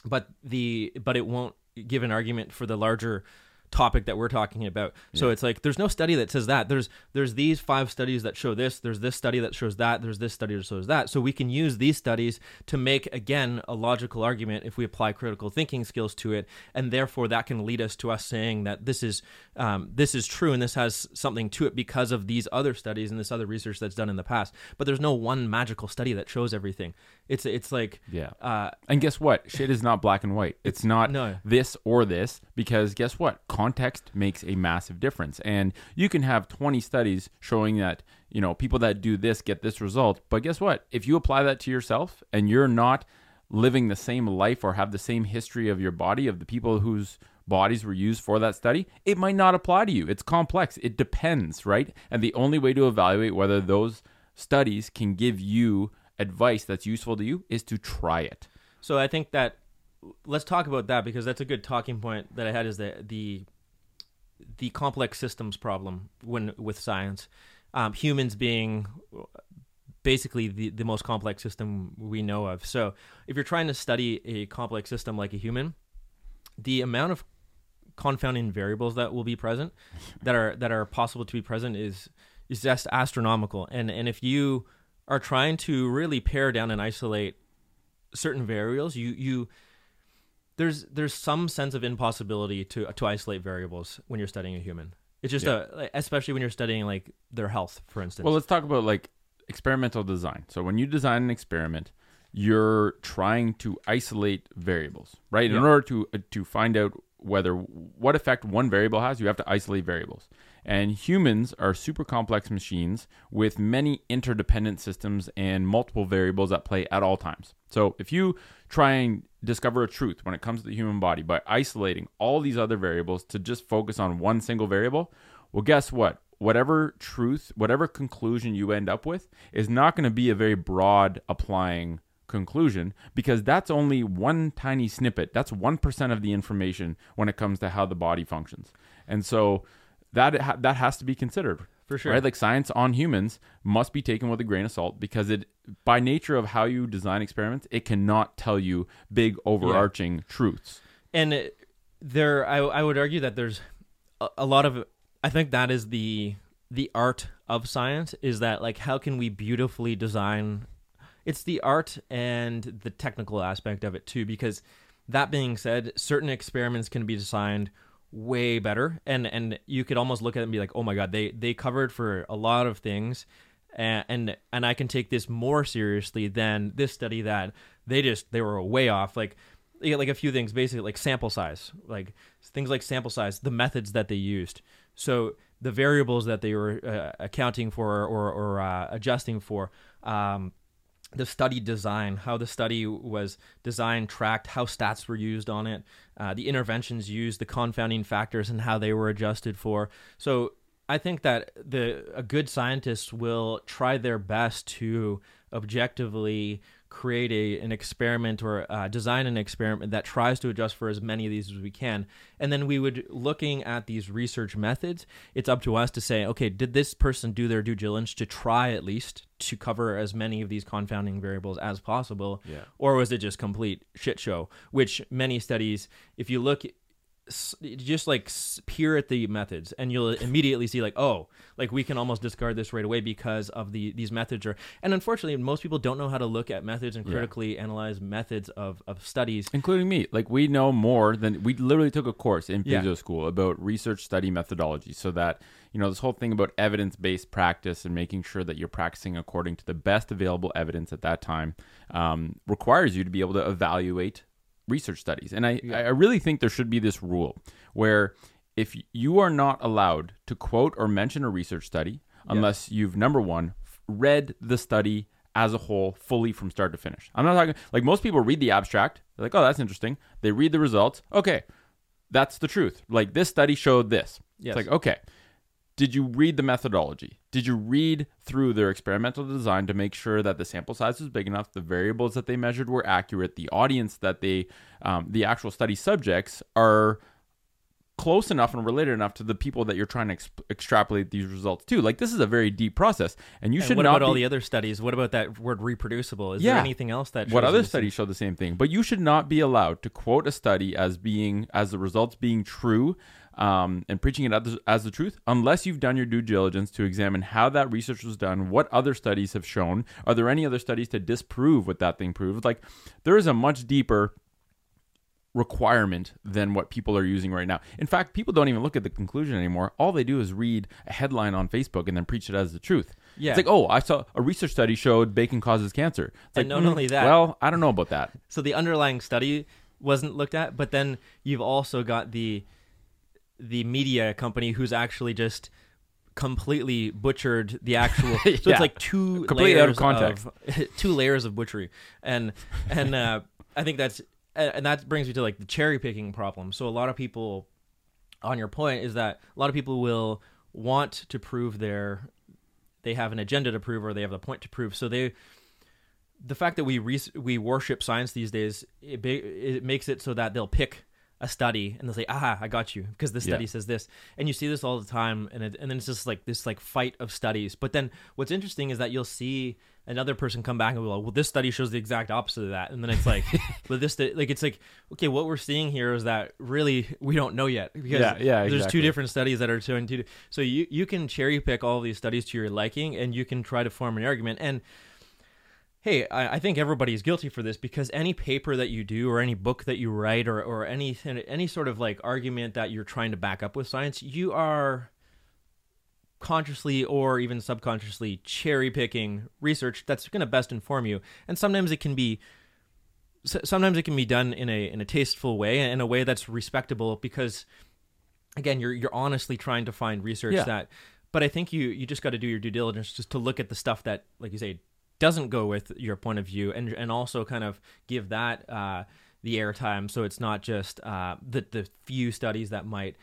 but the but it won't give an argument for the larger topic that we're talking about. So it's like there's no study that says that. There's there's these five studies that show this. There's this study that shows that. There's this study that shows that. So we can use these studies to make again a logical argument if we apply critical thinking skills to it. And therefore that can lead us to us saying that this is um, this is true and this has something to it because of these other studies and this other research that's done in the past. But there's no one magical study that shows everything it's it's like Yeah. uh, And guess what? Shit is not black and white. It's not no. this or this because guess what? Context makes a massive difference. And you can have 20 studies showing that, you know, people that do this get this result. But guess what? If you apply that to yourself and you're not living the same life or have the same history of your body of the people whose bodies were used for that study, it might not apply to you. It's complex. It depends, right? And the only way to evaluate whether those studies can give you advice that's useful to you is to try it. So I think that let's talk about that because that's a good talking point that I had is the the the complex systems problem when with science, um, humans being basically the, the most complex system we know of. So if you're trying to study a complex system like a human, the amount of confounding variables that will be present that are that are possible to be present is is just astronomical. And and if you are trying to really pare down and isolate certain variables, you you there's there's some sense of impossibility to to isolate variables when you're studying a human. It's just Yeah. a especially when you're studying like their health, for instance. Well, let's talk about like experimental design. So when you design an experiment, you're trying to isolate variables, right? In Yeah. order to uh, to find out whether what effect one variable has, you have to isolate variables. And humans are super complex machines with many interdependent systems and multiple variables at play at all times. So if you try and discover a truth when it comes to the human body by isolating all these other variables to just focus on one single variable, well, guess what? Whatever truth, whatever conclusion you end up with is not going to be a very broad applying conclusion because that's only one tiny snippet. That's 1% of the information when it comes to how the body functions. And so that ha- that has to be considered. For sure. Right? Like science on humans must be taken with a grain of salt because it by nature of how you design experiments, it cannot tell you big overarching truths. and it- there I, I would argue that there's a, a lot of i think that is the the art of science is that like how can we beautifully design it's the art and the technical aspect of it too because that being said certain experiments can be designed way better. And and you could almost look at it and be like oh my god they they covered for a lot of things. And and, and i can take this more seriously than this study that they just they were way off. Like get like a few things basically like sample size like things like sample size the methods that they used. So the variables that they were uh, accounting for or, or uh, adjusting for um, the study design how the study was designed tracked how stats were used on it uh, the interventions used the confounding factors and how they were adjusted for. So i think that the a good scientist will try their best to objectively create a, an experiment or uh, design an experiment that tries to adjust for as many of these as we can. And then we would looking at these research methods it's up to us to say okay did this person do their due diligence to try at least to cover as many of these confounding variables as possible? Yeah. or was it just complete shit show? Which many studies if you look just like peer at the methods and you'll immediately see like oh like we can almost discard this right away because of the these methods are and unfortunately most people don't know how to look at methods and Yeah. critically analyze methods of, of studies including me. Like we know more than we literally took a course in Yeah. physio school about research study methodology, so that you know this whole thing about evidence based practice and making sure that you're practicing according to the best available evidence at that time um, requires you to be able to evaluate research studies. And I, I really think there should be this rule where if you are not allowed to quote or mention a research study unless you've number one read the study as a whole fully from start to finish. I'm not talking like most people read the abstract, they're like, "Oh, that's interesting." They read the results. Okay. That's the truth. Like this study showed this. Yes. It's like, "Okay. Did you read the methodology? Did you read through their experimental design to make sure that the sample size was big enough, the variables that they measured were accurate, the audience that they, um, the actual study subjects are close enough and related enough to the people that you're trying to ex- extrapolate these results to? Like this is a very deep process, and you And should what not about all the other studies what about that word reproducible is Yeah. there anything else that what other studies show the same thing but you should not be allowed to quote a study as being as the results being true um, and preaching it as, as the truth unless you've done your due diligence to examine how that research was done what other studies have shown are there any other studies to disprove what that thing proved like there is a much deeper requirement than what people are using right now. In fact, people don't even look at the conclusion anymore. All they do is read a headline on Facebook and then preach it as the truth. Yeah. It's like, oh, I saw a research study showed bacon causes cancer. It's like, And not mm, only that- Well, I don't know about that. so the underlying study wasn't looked at but then you've also got the the media company who's actually just completely butchered the actual so Yeah. it's like two Completely layers out of context. of- two layers of butchery and and uh i think that's and that brings me to like the cherry picking problem so a lot of people on your point is that a lot of people will want to prove their they have an agenda to prove or they have a point to prove so they the fact that we re- we worship science these days it, it makes it so that they'll pick a study and they'll say aha i got you because the study Yeah. says this and you see this all the time and it, and then it's just like this like fight of studies but then what's interesting is that you'll see another person come back and be like well this study shows the exact opposite of that and then it's like "But this like it's like okay what we're seeing here is that really we don't know yet because Yeah, yeah, there's exactly. two different studies that are showing two so you you can cherry pick all these studies to your liking and you can try to form an argument and hey, I, I think everybody is guilty for this because any paper that you do or any book that you write or, or any any sort of like argument that you're trying to back up with science, you are consciously or even subconsciously cherry picking research that's going to best inform you. And sometimes it can be sometimes it can be done in a in a tasteful way in a way that's respectable because again you're you're honestly trying to find research Yeah. that but I think you you just got to do your due diligence just to look at the stuff that like you say doesn't go with your point of view and and also kind of give that uh the airtime so it's not just uh the the few studies that might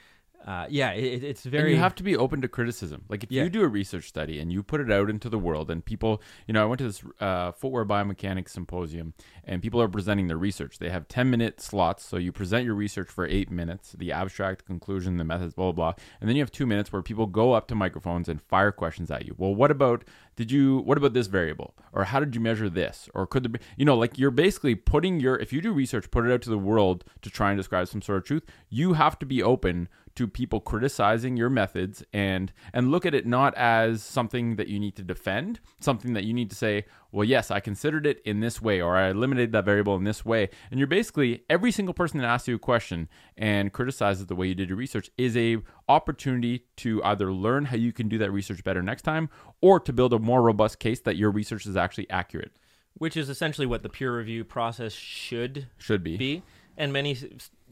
uh yeah it, it's And very you have to be open to criticism. Like if Yeah. you do a research study and you put it out into the world, and people, you know, I went to this uh, footwear biomechanics symposium, and people are presenting their research. They have ten minute slots, so you present your research for eight minutes, the abstract, conclusion, the methods, blah blah blah, and then you have two minutes where people go up to microphones and fire questions at you. Well, what about did you? What about this variable? Or how did you measure this? Or could there be? You know, like you're basically putting your if you do research, put it out to the world to try and describe some sort of truth. You have to be open to people criticizing your methods and and look at it not as something that you need to defend something that you need to say well yes i considered it in this way or i eliminated that variable in this way. And you're basically every single person that asks you a question and criticizes the way you did your research is a opportunity to either learn how you can do that research better next time or to build a more robust case that your research is actually accurate. Which is essentially what the peer review process should should be. be. And many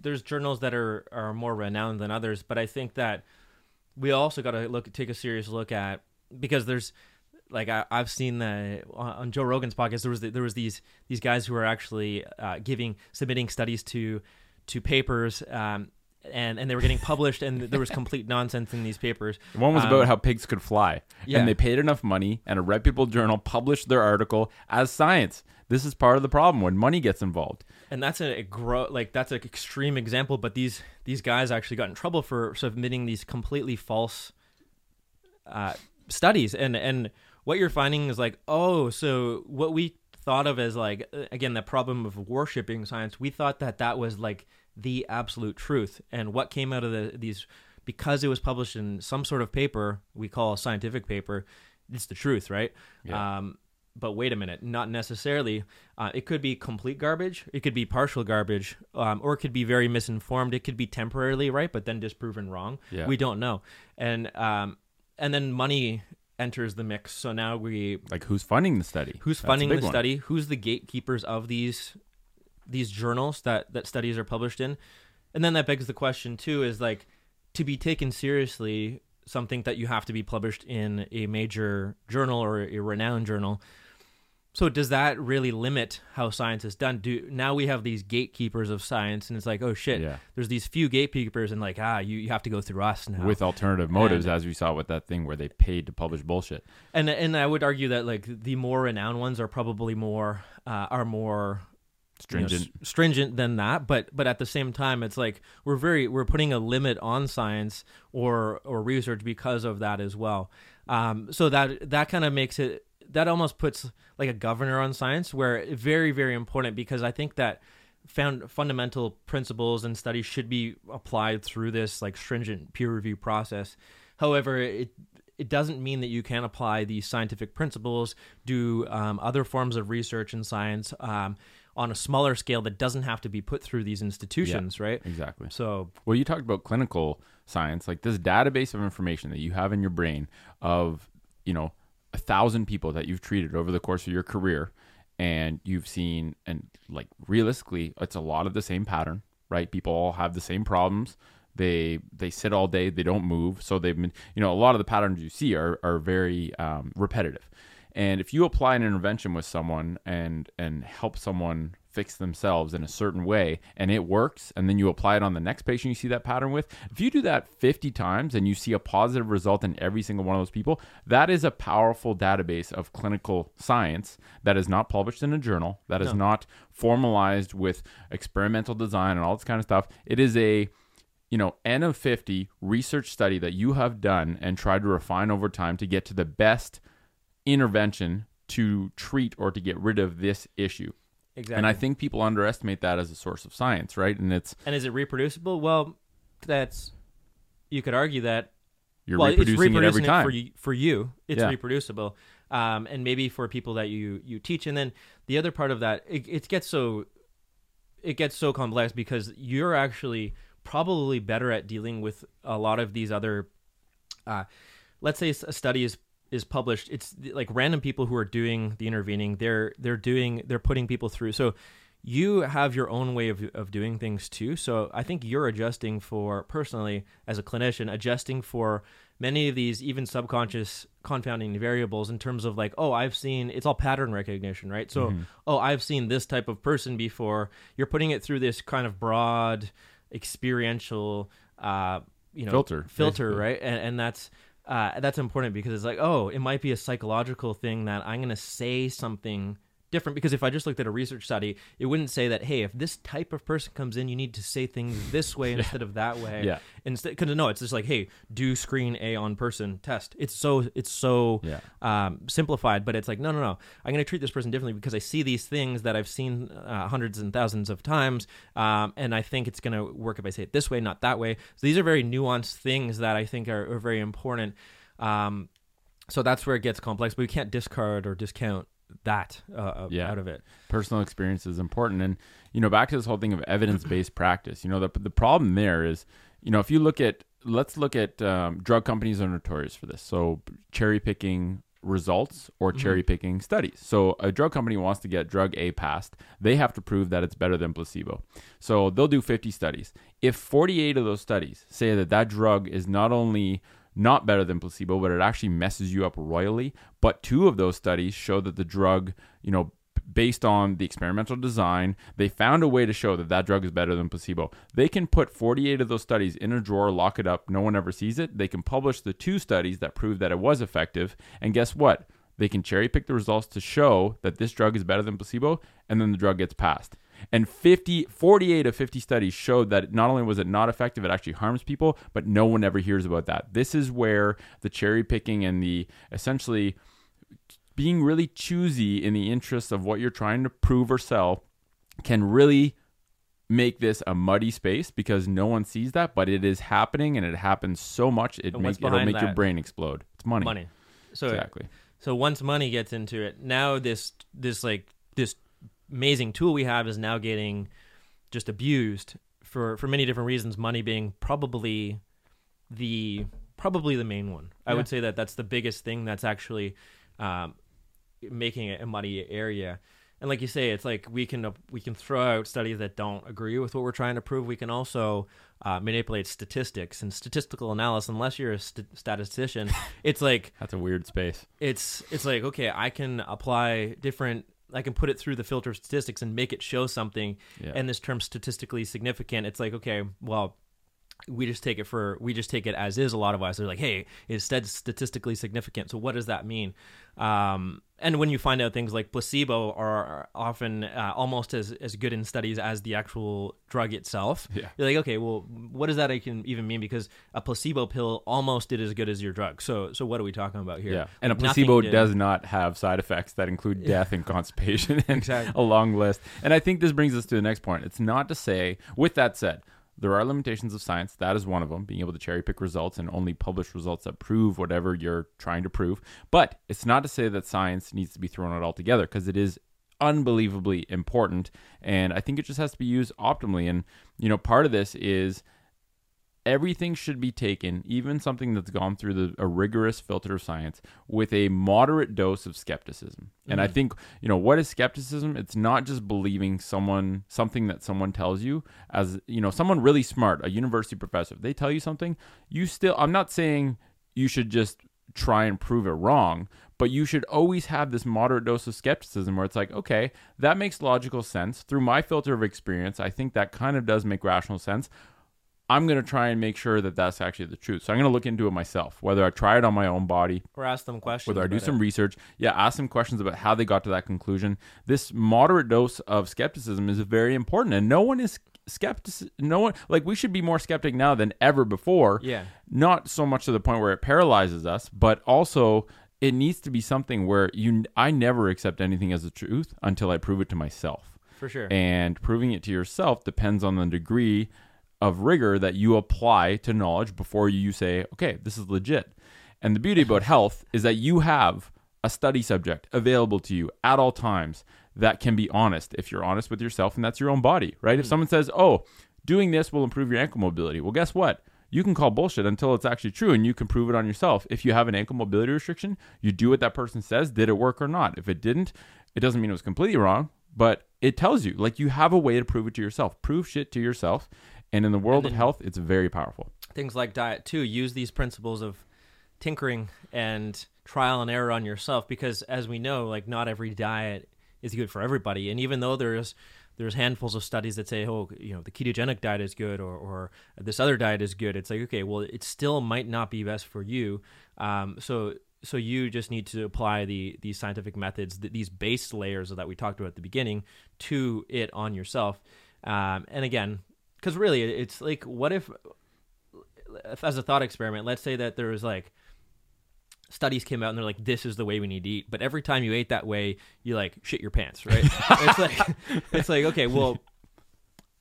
there's journals that are are more renowned than others, but I think that we also got to look take a serious look at because there's like I, I've seen the on Joe Rogan's podcast there was there was these these guys who were actually uh, giving submitting studies to to papers um, and and they were getting published and there was complete nonsense in these papers. One was Um, about how pigs could fly. yeah. And they paid enough money, and a reputable journal published their article as science. This is part of the problem when money gets involved. And that's a, a gro- like that's an extreme example but these these guys actually got in trouble for submitting these completely false uh, studies. And and what you're finding is like oh so what we thought of as like uh, again the problem of worshiping science we thought that that was like the absolute truth. And what came out of the these because it was published in some sort of paper we call a scientific paper it's the truth right? Yeah. um but wait a minute, not necessarily. Uh, it could be complete garbage. It could be partial garbage, um, or it could be very misinformed. It could be temporarily right, but then disproven wrong. Yeah. We don't know, and um, and then money enters the mix. So now we Like, who's funding the study? who's funding the one. study? Who's the gatekeepers of these these journals that that studies are published in? And then that begs the question too: is like to be taken seriously, something that you have to be published in a major journal or a renowned journal. So does that really limit how science is done? Do now we have these gatekeepers of science, and it's like, oh shit, Yeah. there's these few gatekeepers, and like, ah, you, you have to go through us now. With alternative motives, And- as we saw with that thing where they paid to publish bullshit. and and I would argue that like the more renowned ones are probably more uh, are more you know, Stringent. stringent than that but but at the same time it's like we're very we're putting a limit on science or or research because of that as well um so that that kind of makes it that almost puts like a governor on science where very very important because i think that found fundamental principles and studies should be applied through this like stringent peer review process however it it doesn't mean that you can't apply these scientific principles, do um, other forms of research in science um, on a smaller scale that doesn't have to be put through these institutions, right? Exactly. So, Well, you talked about clinical science, like this database of information that you have in your brain of, you know, a thousand people that you've treated over the course of your career, and you've seen, and like realistically, it's a lot of the same pattern, right? People all have the same problems. They they sit all day, they don't move, so they've been, you know, a lot of the patterns you see are are very um, repetitive. And if you apply an intervention with someone and and help someone fix themselves in a certain way and it works and then you apply it on the next patient you see that pattern with, if you do that 50 times and you see a positive result in every single one of those people, that is a powerful database of clinical science that is not published in a journal, that is No. not formalized with experimental design and all this kind of stuff. It is a you know, N of 50 research study that you have done and tried to refine over time to get to the best intervention to treat or to get rid of this issue. Exactly. And I think people underestimate that as a source of science, right? And it's and is it reproducible? Well, that's you could argue that you're well, reproducing, it's reproducing it every time. for you. For you, it's Yeah. reproducible. um, and maybe for people that you you teach. And then the other part of that, it, it gets so it gets so complex because you're actually probably better at dealing with a lot of these other. Uh, let's say a study is is published. It's like random people who are doing the intervening. They're they're doing they're putting people through. So you have your own way of, of doing things too. So I think you're adjusting for personally as a clinician, adjusting for many of these even subconscious confounding variables in terms of like, oh, I've seen it's all pattern recognition, right? So, Mm-hmm. oh, I've seen this type of person before. You're putting it through this kind of broad experiential uh, you know Filter, filter, basically. right? And and that's uh, that's important because it's like, oh, it might be a psychological thing that I'm going to say something different. Because if I just looked at a research study, it wouldn't say that, hey, if this type of person comes in, you need to say things this way instead of that way. Yeah. Instead, because no, it's just like, hey, do screen A on person test. It's so it's so Yeah. um, simplified, but it's like, no, no, no. I'm going to treat this person differently because I see these things that I've seen uh, hundreds and thousands of times, um, and I think it's going to work if I say it this way, not that way. So these are very nuanced things that I think are, are very important. Um, so that's where it gets complex, but we can't discard or discount that uh, Yeah. out of it. personal experience is important. And you know back to this whole thing of evidence-based practice you know the, the problem there is you know if you look at let's look at um, drug companies are notorious for this. So cherry picking results or cherry picking studies. So a drug company wants to get drug a passed. They have to prove that it's better than placebo. So they'll do 50 studies. If 48 of those studies say that that drug is not only not better than placebo, but it actually messes you up royally. But two of those studies show that the drug, you know, based on the experimental design, they found a way to show that that drug is better than placebo. They can put 48 of those studies in a drawer, lock it up, no one ever sees it. They can publish the two studies that prove that it was effective. And guess what? They can cherry pick the results to show that this drug is better than placebo, and then the drug gets passed. And 50, 48 of 50 studies showed that not only was it not effective, it actually harms people, but no one ever hears about that. This is where the cherry picking and the essentially being really choosy in the interests of what you're trying to prove or sell can really make this a muddy space because no one sees that, but it is happening and it happens so much it make, it'll make your brain explode. It's money. Money. So Exactly. So once money gets into it, now this this like this amazing tool we have is now getting just abused for for many different reasons. Money being probably the probably the main one. I would say that that's the biggest thing that's actually um, making it a muddy area. And like you say, it's like we can uh, we can throw out studies that don't agree with what we're trying to prove. We can also uh, manipulate statistics and statistical analysis. Unless you're a st- statistician, it's like That's a weird space. it's it's like okay i can apply different i can put it through the filter of statistics and make it show something Yeah. and this term statistically significant it's like okay well we just take it for we just take it as is a lot of us they're like hey stat- statistically significant so what does that mean um, and when you find out things like placebo are often uh, almost as, as good in studies as the actual drug itself Yeah. you're like okay well what does that even mean because a placebo pill almost did as good as your drug so so what are we talking about here Yeah. And a placebo does not have side effects that include death and constipation and Exactly. a long list. And I think this brings us to the next point. It's not to say, with that said, there are limitations of science. That is one of them, being able to cherry pick results and only publish results that prove whatever you're trying to prove. But it's not to say that science needs to be thrown out altogether because it is unbelievably important. And I think it just has to be used optimally. And, you know, part of this is everything should be taken, even something that's gone through the, a rigorous filter of science, with a moderate dose of skepticism. And I mm. think, you know, what is skepticism? It's not just believing someone, something that someone tells you as, you know, someone really smart, a university professor, if they tell you something, you still, I'm not saying you should just try and prove it wrong, but you should always have this moderate dose of skepticism where it's like, okay, that makes logical sense. Through my filter of experience, I think that kind of does make rational sense. I'm going to try and make sure that that's actually the truth. So I'm going to look into it myself, whether I try it on my own body, or ask them questions whether I do some it. research. Yeah, ask them questions about how they got to that conclusion. This moderate dose of skepticism is very important, and no one is skeptic. No one like we should be more skeptic now than ever before. Yeah. not so much to the point where it paralyzes us, but also it needs to be something where you. I never accept anything as the truth until I prove it to myself for sure and proving it to yourself depends on the degree of rigor that you apply to knowledge before you say okay this is legit and the beauty about health is that you have a study subject available to you at all times that can be honest if you're honest with yourself and that's your own body, right? If hmm. someone says, "Oh, doing this will improve your ankle mobility." Well, guess what? You can call bullshit until it's actually true and you can prove it on yourself. If you have an ankle mobility restriction, you do what that person says, did it work or not? If it didn't, it doesn't mean it was completely wrong, but it tells you like you have a way to prove it to yourself. Prove shit to yourself. And in the world of health, it's very powerful. things like diet too. Use these principles of tinkering and trial and error on yourself because as we know like not every diet is good for everybody. And even though there's there's handfuls of studies that say oh you know the ketogenic diet is good or, or this other diet is good it's like okay well it still might not be best for you. Um, so so you just need to apply the these scientific methods th- these base layers that we talked about at the beginning to it on yourself. Um, and again because really it's like what if as a thought experiment, let's say that there was like studies came out and they're like, this is the way we need to eat. But every time you ate that way, you like shit your pants, right? it's like, it's like, okay, well,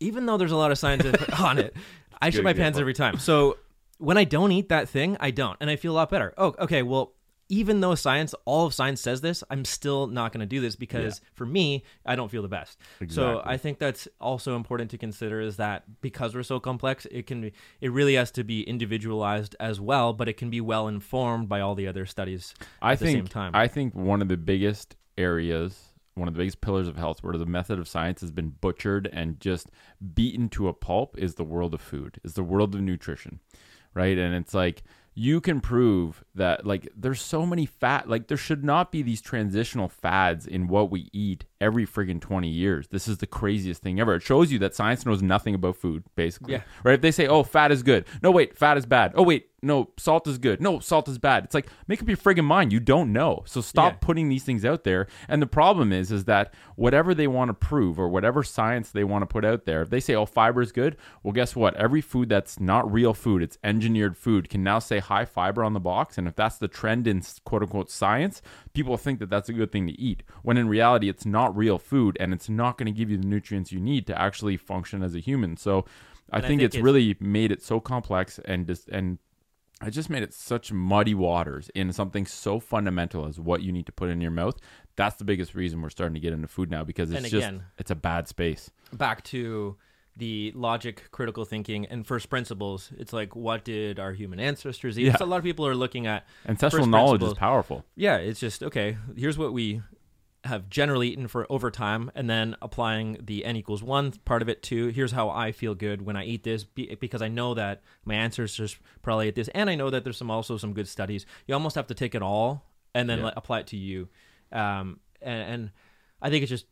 even though there's a lot of scientific on it, I shit my pants every time. So when I don't eat that thing, I don't, and I feel a lot better. Oh, okay, well. Even though science, all of science says this, I'm still not going to do this because for me, I don't feel the best. So I think that's also important to consider is that because we're so complex, it can be, it really has to be individualized as well, but it can be well informed by all the other studies I at the think same time. I think one of the biggest areas, one of the biggest pillars of health where the method of science has been butchered and just beaten to a pulp is the world of food, is the world of nutrition. Right? And it's like you can prove that like there's so many fat like there should not be these transitional fads in what we eat every friggin' 20 years. This is the craziest thing ever. It shows you that science knows nothing about food basically. Yeah. Right? If they say, "Oh, fat is good." No, wait, fat is bad. Oh, wait, no, salt is good. No, salt is bad. It's like make up your friggin' mind. You don't know. So stop Yeah. putting these things out there. And the problem is, is that whatever they want to prove or whatever science they want to put out there, if they say, "Oh, fiber is good," well, guess what? Every food that's not real food, it's engineered food, can now say high fiber on the box. And if that's the trend in quote unquote science, people think that that's a good thing to eat. When in reality, it's not real food, and it's not going to give you the nutrients you need to actually function as a human. So. I And I think, think it's, it's- really made it so complex and just and I just made it such muddy waters in something so fundamental as what you need to put in your mouth. That's the biggest reason we're starting to get into food now because it's And just it's a bad space. Back to the logic, critical thinking, and first principles. It's like, what did our human ancestors eat? Yeah. So a lot of people are looking at Ancestral knowledge principles. is powerful. yeah, it's just okay. Here's what we have generally eaten for over time, and then applying the n equals one part of it to here's how I feel good when I eat this, be- because I know that my ancestors probably ate this, and I know that there's some also some good studies. You almost have to take it all and then Yeah. like, apply it to you, um, and, and I think it's just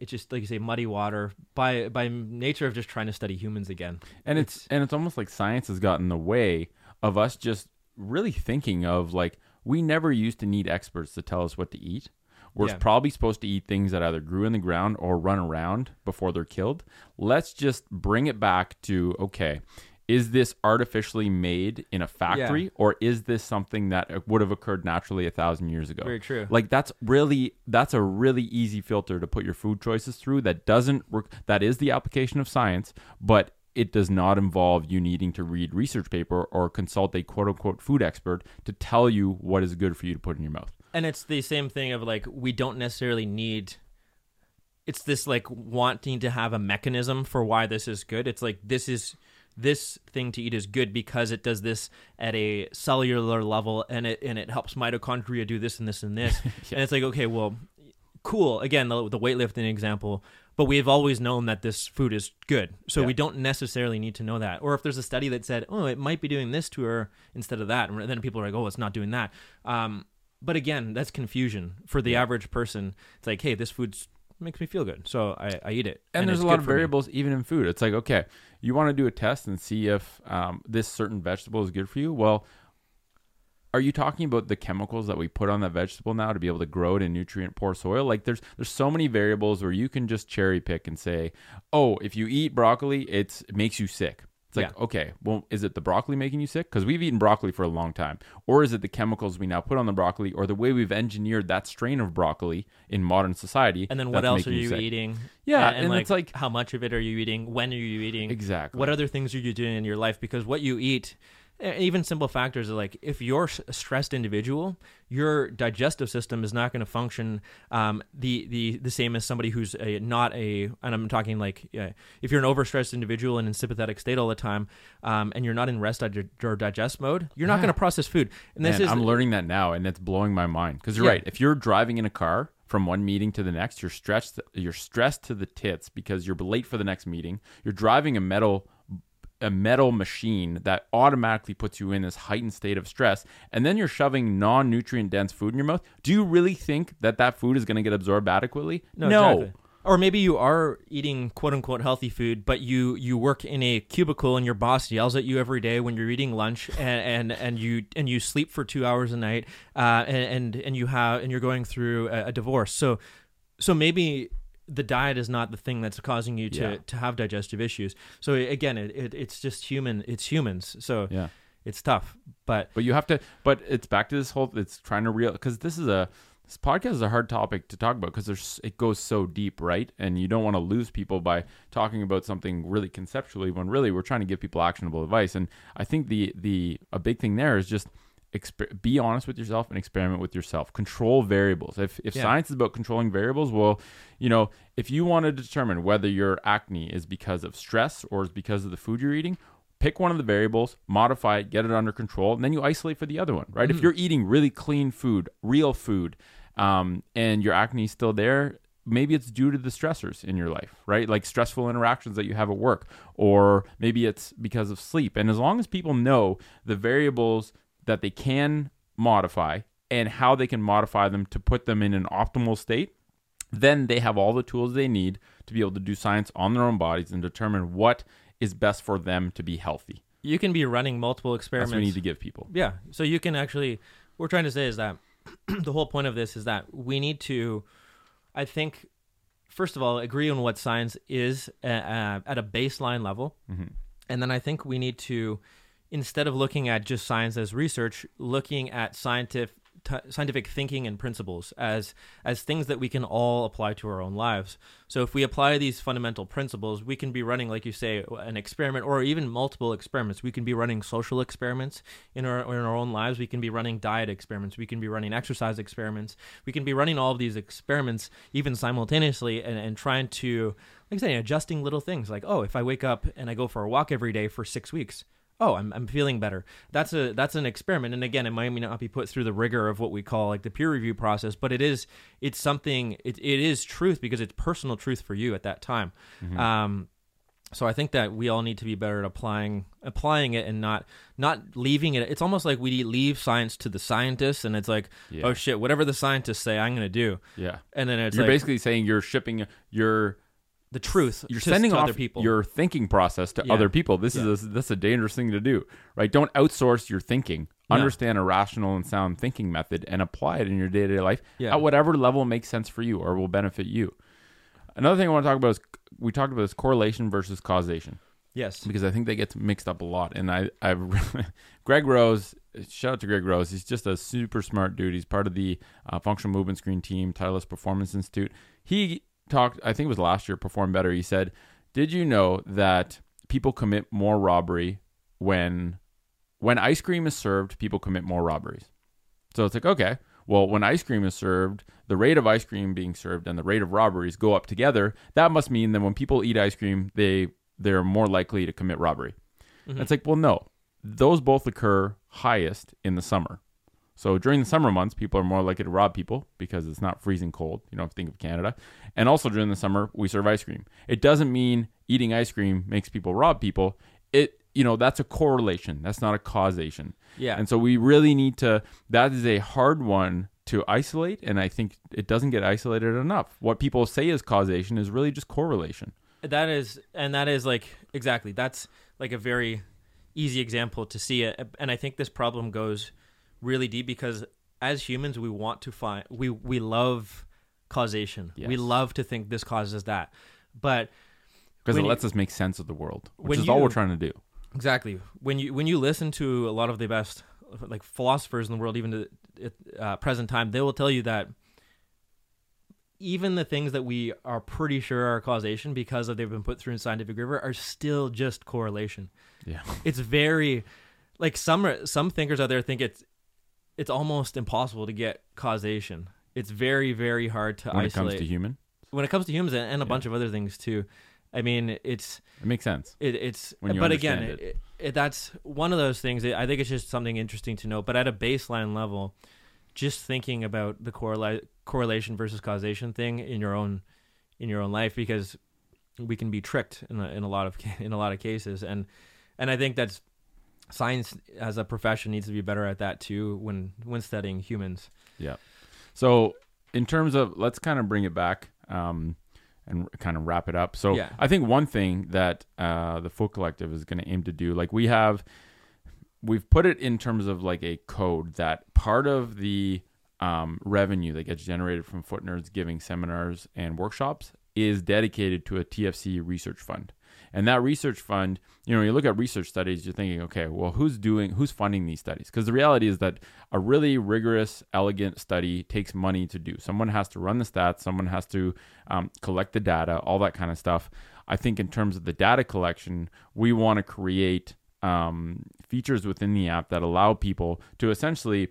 it's just like you say muddy water by by nature of just trying to study humans again. And it's, and it's almost like science has gotten in the way of us just really thinking of like we never used to need experts to tell us what to eat. We're Yeah. probably supposed to eat things that either grew in the ground or run around before they're killed. Let's just bring it back to okay, is this artificially made in a factory or is this something that uh, would have occurred naturally a thousand years ago? Very true. Like that's really that's a really easy filter to put your food choices through. That doesn't work. That is the application of science, but it does not involve you needing to read research paper or consult a quote unquote food expert to tell you what is good for you to put in your mouth. and it's the same thing of like we don't necessarily need it's this like wanting to have a mechanism for why this is good it's like this is this thing to eat is good because it does this at a cellular level and it and it helps mitochondria do this and this and this. And it's like okay well cool. Again the, the weightlifting example but we've always known that this food is good. So Yeah. we don't necessarily need to know that. Or if there's a study that said oh it might be doing this to her instead of that and then people are like oh it's not doing that. Um, but again that's confusion. For the average person it's like hey this food makes me feel good so i, I eat it and, there's a lot of for me. variables even in food. It's like, okay, you want to do a test and see if um, this certain vegetable is good for you. Well, are you talking about the chemicals that we put on that vegetable now to be able to grow it in nutrient poor soil? Like there's there's so many variables where you can just cherry pick and say, oh, if you eat broccoli, it's, it makes you sick. It's like, Yeah. okay, well, is it the broccoli making you sick? Because we've eaten broccoli for a long time. Or is it the chemicals we now put on the broccoli or the way we've engineered that strain of broccoli in modern society? and then what else are you sick? eating Yeah, and, and like, it's like- how much of it are you eating when are you eating Exactly. what other things are you doing in your life because what you eat even simple factors are like if you're a stressed individual, your digestive system is not going to function um, the the the same as somebody who's a, not a. And I'm talking like uh, if you're an overstressed individual and in sympathetic state all the time, um, and you're not in rest dig- or digest mode, you're not Yeah. going to process food. And this Man, is I'm learning that now, and it's blowing my mind. Because you're Yeah. right. If you're driving in a car from one meeting to the next, you're stressed. You're stressed to the tits because you're late for the next meeting. You're driving a metal a metal machine that automatically puts you in this heightened state of stress and then you're shoving non-nutrient dense food in your mouth do you really think that that food is going to get absorbed adequately No, exactly. Or maybe you are eating quote unquote healthy food, but you you work in a cubicle and your boss yells at you every day when you're eating lunch, and and, and you and you sleep for two hours a night, uh, and, and and you have and you're going through a, a divorce. So so maybe the diet is not the thing that's causing you to, Yeah. to have digestive issues. So again, it, it it's just human. It's humans. So yeah it's tough, but But you have to. But it's back to this whole. It's trying to real because this is a this podcast is a hard topic to talk about because there's it goes so deep, right? And you don't want to lose people by talking about something really conceptually when really we're trying to give people actionable advice. And I think the the a big thing there is just. Exper- be honest with yourself and experiment with yourself. Control variables. If if Yeah. science is about controlling variables, well, you know, if you want to determine whether your acne is because of stress or is because of the food you're eating, pick one of the variables, modify it, get it under control, and then you isolate for the other one, right? If you're eating really clean food, real food, um, and your acne is still there, maybe it's due to the stressors in your life, right? Like stressful interactions that you have at work, or maybe it's because of sleep. And as long as people know the variables that they can modify and how they can modify them to put them in an optimal state, then they have all the tools they need to be able to do science on their own bodies and determine what is best for them to be healthy. you can be running multiple That's experiments. what we need to give people. Yeah. So you can actually, what we're trying to say is that the whole point of this is that we need to, I think, first of all, agree on what science is uh, uh, at a baseline level. Mm-hmm. And then I think we need to, instead of looking at just science as research, looking at scientific. Scientific thinking and principles as as things that we can all apply to our own lives. So if we apply these fundamental principles, we can be running, like you say, an experiment or even multiple experiments. We can be running social experiments in our in our own lives. We can be running diet experiments. We can be running exercise experiments. We can be running all of these experiments even simultaneously and, and trying to, like I say, adjusting little things like, oh, if I wake up and I go for a walk every day for six weeks, oh I'm, I'm feeling better that's a that's an experiment and again it might not be put through the rigor of what we call like the peer review process but it is it's something it, it is truth because it's personal truth for you at that time um so I think that we all need to be better at applying applying it and not not leaving it. It's almost like we leave science to the scientists, and it's like, Yeah. oh shit, whatever the scientists say, I'm going to do. Yeah. And then it's you're like basically saying you're shipping your the truth. you're to- sending other people. your thinking process to Yeah. other people. This is a, that's a dangerous thing to do, right? Don't outsource your thinking. No. Understand a rational and sound thinking method and apply it in your day to day life Yeah. at whatever level makes sense for you or will benefit you. Another thing I want to talk about is we talked about is correlation versus causation yes. because I think they get mixed up a lot. And I, I, Greg Rose, shout out to Greg Rose. He's just a super smart dude. He's part of the uh, Functional Movement Screen Team, Titleist Performance Institute. He talked, I think it was last year, Perform Better. He said, "Did you know that people commit more robbery when, when ice cream is served? People commit more robberies." So it's like, okay, well, when ice cream is served, the rate of ice cream being served and the rate of robberies go up together. That must mean that when people eat ice cream, they they're more likely to commit robbery. Mm-hmm. It's like, well, no, those both occur highest in the summer. So during the summer months, people are more likely to rob people because it's not freezing cold. You know, if you think of Canada. And also during the summer, we serve ice cream. It doesn't mean eating ice cream makes people rob people. It, you know, that's a correlation. That's not a causation. Yeah. And so we really need to, that is a hard one to isolate. And I think it doesn't get isolated enough. What people say is causation is really just correlation. That is, and that is like exactly. That's like a very easy example to see it, and I think this problem goes really deep because as humans, we want to find we we love causation. We love to think this causes that, but Because it you- lets us make sense of the world, which is all we're trying to do. Exactly. When you when you listen to a lot of the best like philosophers in the world, even to at uh, present time, they will tell you that even the things that we are pretty sure are causation because of they've been put through in scientific rigor are still just correlation. Yeah. It's very like some some thinkers out there think it's it's almost impossible to get causation. It's very very hard to isolate. when it comes to human, when it comes to humans and, and a Yeah. bunch of other things too. I mean, it's it makes sense. it, it's When but again, it, it, that's one of those things. I think it's just something interesting to know. But at a baseline level, just thinking about the correla- correlation versus causation thing in your own in your own life, because we can be tricked in a, in a lot of in a lot of cases, and and I think that's science as a profession needs to be better at that too when when studying humans. Yeah. So, in terms of, let's kind of bring it back um, and kind of wrap it up. So, Yeah. I think one thing that uh, the Foot Collective is going to aim to do, like we have, we've put it in terms of like a code that part of the um, revenue that gets generated from Foot Nerds giving seminars and workshops is dedicated to a TFC research fund. And that research fund, you know, when you look at research studies, you're thinking, okay, well, who's doing, who's funding these studies? Because the reality is that a really rigorous, elegant study takes money to do. Someone has to run the stats, someone has to um, collect the data, all that kind of stuff. I think in terms of the data collection, we want to create um, features within the app that allow people to essentially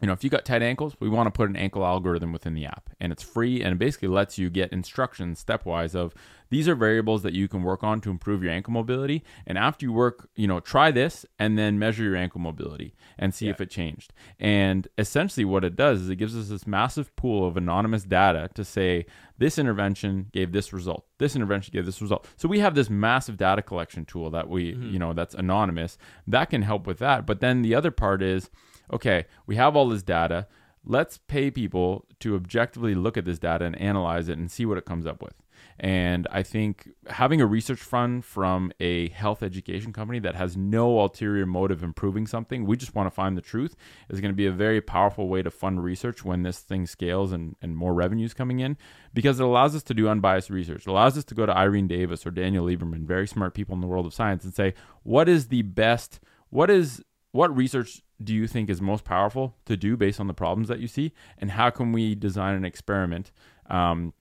you know, if you got tight ankles, we want to put an ankle algorithm within the app, and it's free and it basically lets you get instructions stepwise of these are variables that you can work on to improve your ankle mobility. And after you work, you know, try this and then measure your ankle mobility and see if it changed. And essentially, what it does is it gives us this massive pool of anonymous data to say this intervention gave this result, this intervention gave this result. So we have this massive data collection tool that we, mm-hmm. you know, that's anonymous that can help with that. But then the other part is okay, we have all this data. Let's pay people to objectively look at this data and analyze it and see what it comes up with. And I think having a research fund from a health education company that has no ulterior motive improving something, we just want to find the truth, is going to be a very powerful way to fund research when this thing scales and, and more revenues coming in because it allows us to do unbiased research. It allows us to go to Irene Davis or Daniel Lieberman, very smart people in the world of science, and say, what is the best, what is what research do you think is most powerful to do based on the problems that you see? And how can we design an experiment um,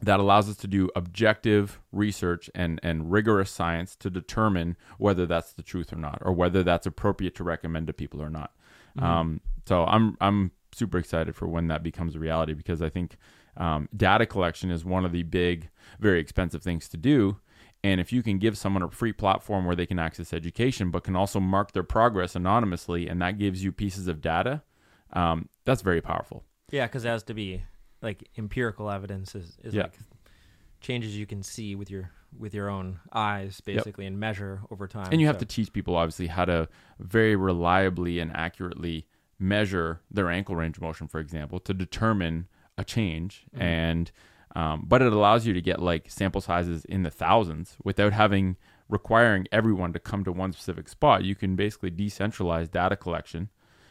that allows us to do objective research and, and rigorous science to determine whether that's the truth or not or whether that's appropriate to recommend to people or not? Um, so i'm i'm super excited for when that becomes a reality because i think um, data collection is one of the big very expensive things to do and if you can give someone a free platform where they can access education, but can also mark their progress anonymously, and that gives you pieces of data, um, that's very powerful. Yeah, because it has to be like empirical evidence is, is Yeah. like changes you can see with your with your own eyes basically and measure over time. And you have to teach people, obviously, how to very reliably and accurately measure their ankle range of motion, for example, to determine a change. Mm-hmm. And um, but it allows you to get like sample sizes in the thousands without having requiring everyone to come to one specific spot. You can basically decentralize data collection.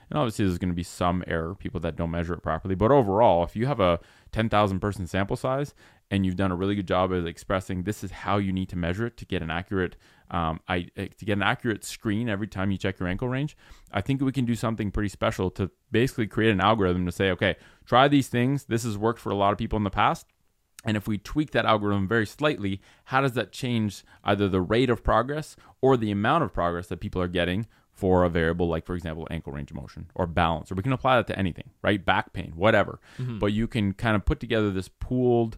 And obviously, there's going to be some error, people that don't measure it properly. But overall, if you have a 10,000 person sample size and you've done a really good job of expressing this is how you need to measure it to get an accurate, um, I, uh, to get an accurate screen every time you check your ankle range, I think we can do something pretty special to basically create an algorithm to say, okay, try these things. This has worked for a lot of people in the past. And if we tweak that algorithm very slightly, how does that change either the rate of progress or the amount of progress that people are getting for a variable like, for example, ankle range of motion or balance? Or we can apply that to anything, right? Back pain, whatever. But you can kind of put together this pooled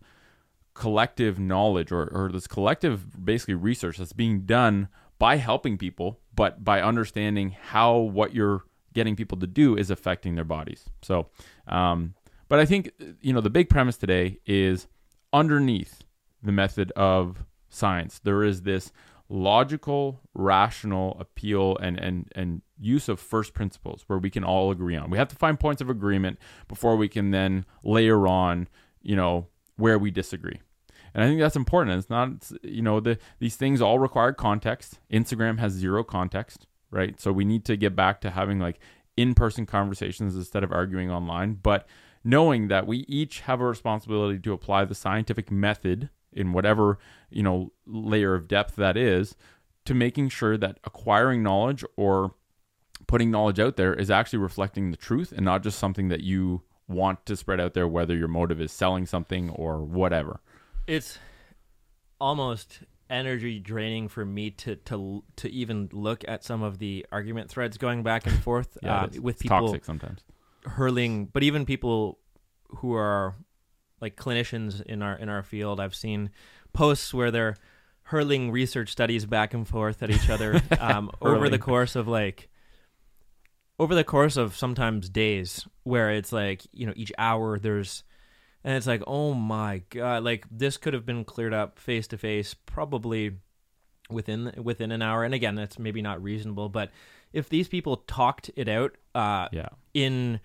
collective knowledge or, or this collective basically research that's being done by helping people, but by understanding how what you're getting people to do is affecting their bodies. So, um, but I think, you know, the big premise today is underneath the method of science, there is this logical, rational appeal and, and, and use of first principles where we can all agree on. We have to find points of agreement before we can then layer on, you know, where we disagree. And I think that's important. It's not, you know, the these things all require context. Instagram has zero context, right? So we need to get back to having like in-person conversations instead of arguing online. But knowing that we each have a responsibility to apply the scientific method in whatever you know layer of depth that is to making sure that acquiring knowledge or putting knowledge out there is actually reflecting the truth and not just something that you want to spread out there whether your motive is selling something or whatever it's almost energy draining for me to to to even look at some of the argument threads going back and forth Yeah, uh, with It's people toxic sometimes. Hurling but even people who are like clinicians in our in our field i've seen posts where they're hurling research studies back and forth at each other um, over the course of like over the course of sometimes days where it's like you know each hour there's and it's like oh my god like this could have been cleared up face to face probably within within an hour. And again that's maybe not reasonable but if these people talked it out uh Yeah. in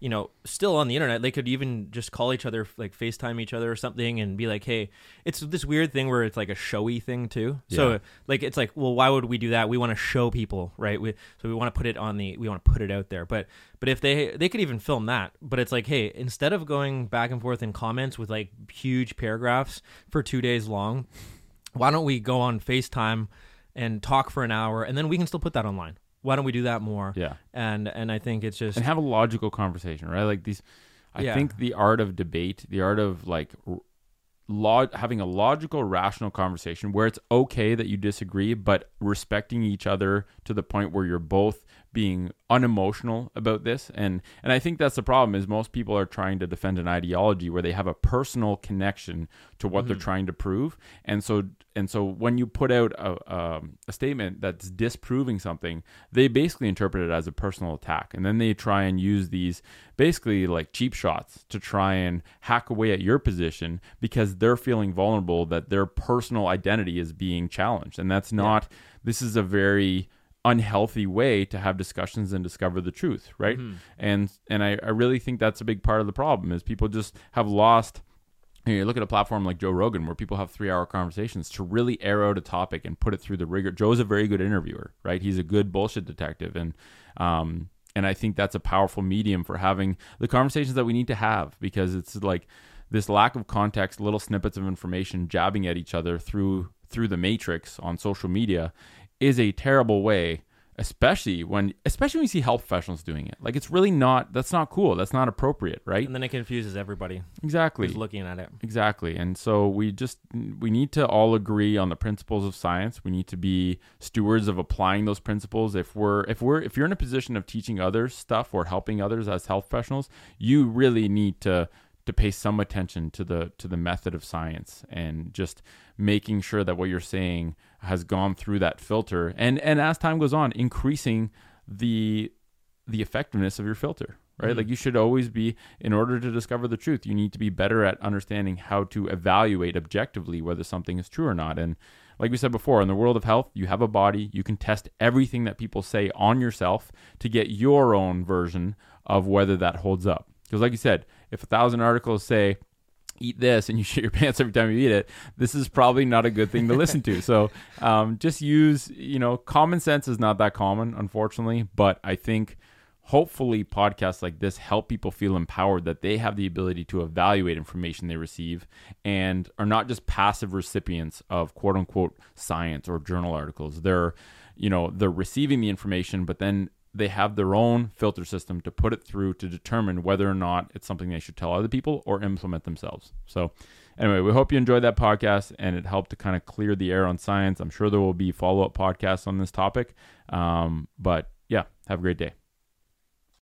you know still on the internet they could even just call each other like facetime each other or something and be like hey it's this weird thing where it's like a showy thing too. So like it's like well why would we do that? We want to show people right? We, so we want to put it on the we want to put it out there. But but if they they could even film that. But it's like hey instead of going back and forth in comments with like huge paragraphs for two days long why don't we go on facetime and talk for an hour and then we can still put that online why don't we do that more Yeah. and and i think it's just and have a logical conversation, right? Like these, I Yeah. think the art of debate, the art of like log having a logical, rational conversation where it's okay that you disagree, but respecting each other to the point where you're both being unemotional about this. And and I think that's the problem is most people are trying to defend an ideology where they have a personal connection to what they're trying to prove. And so and so when you put out a, um, a statement that's disproving something, they basically interpret it as a personal attack. And then they try and use these basically like cheap shots to try and hack away at your position because they're feeling vulnerable that their personal identity is being challenged. And that's not, this is a very unhealthy way to have discussions and discover the truth, right? And and I, I really think that's a big part of the problem is people just have lost you, know, you look at a platform like Joe Rogan where people have three hour conversations to really air out a topic and put it through the rigor. Joe's a very good interviewer, right? He's a good bullshit detective and um and I think that's a powerful medium for having the conversations that we need to have because it's like this lack of context, little snippets of information jabbing at each other through through the matrix on social media is a terrible way especially when especially when you see health professionals doing it like it's really not that's not cool that's not appropriate right and then it confuses everybody exactly who's looking at it. Exactly. And so we just we need to all agree on the principles of science. We need to be stewards of applying those principles. If we're if we're if you're in a position of teaching others stuff or helping others as health professionals, you really need to to pay some attention to the to the method of science and just making sure that what you're saying has gone through that filter. And and as time goes on increasing the the effectiveness of your filter right? Mhm. like you should always be in order to discover the truth you need to be better at understanding how to evaluate objectively whether something is true or not. And like we said before in the world of health you have a body you can test everything that people say on yourself to get your own version of whether that holds up. Because like you said if a thousand articles say eat this and you shit your pants every time you eat it this is probably not a good thing to listen to. So um, just use you know common sense is not that common unfortunately but i think hopefully podcasts like this help people feel empowered that they have the ability to evaluate information they receive and are not just passive recipients of quote unquote science or journal articles. They're you know they're receiving the information but then they have their own filter system to put it through to determine whether or not it's something they should tell other people or implement themselves. So anyway we hope you enjoyed that podcast and it helped to kind of clear the air on science. I'm sure there will be follow-up podcasts on this topic. Um, but yeah have a great day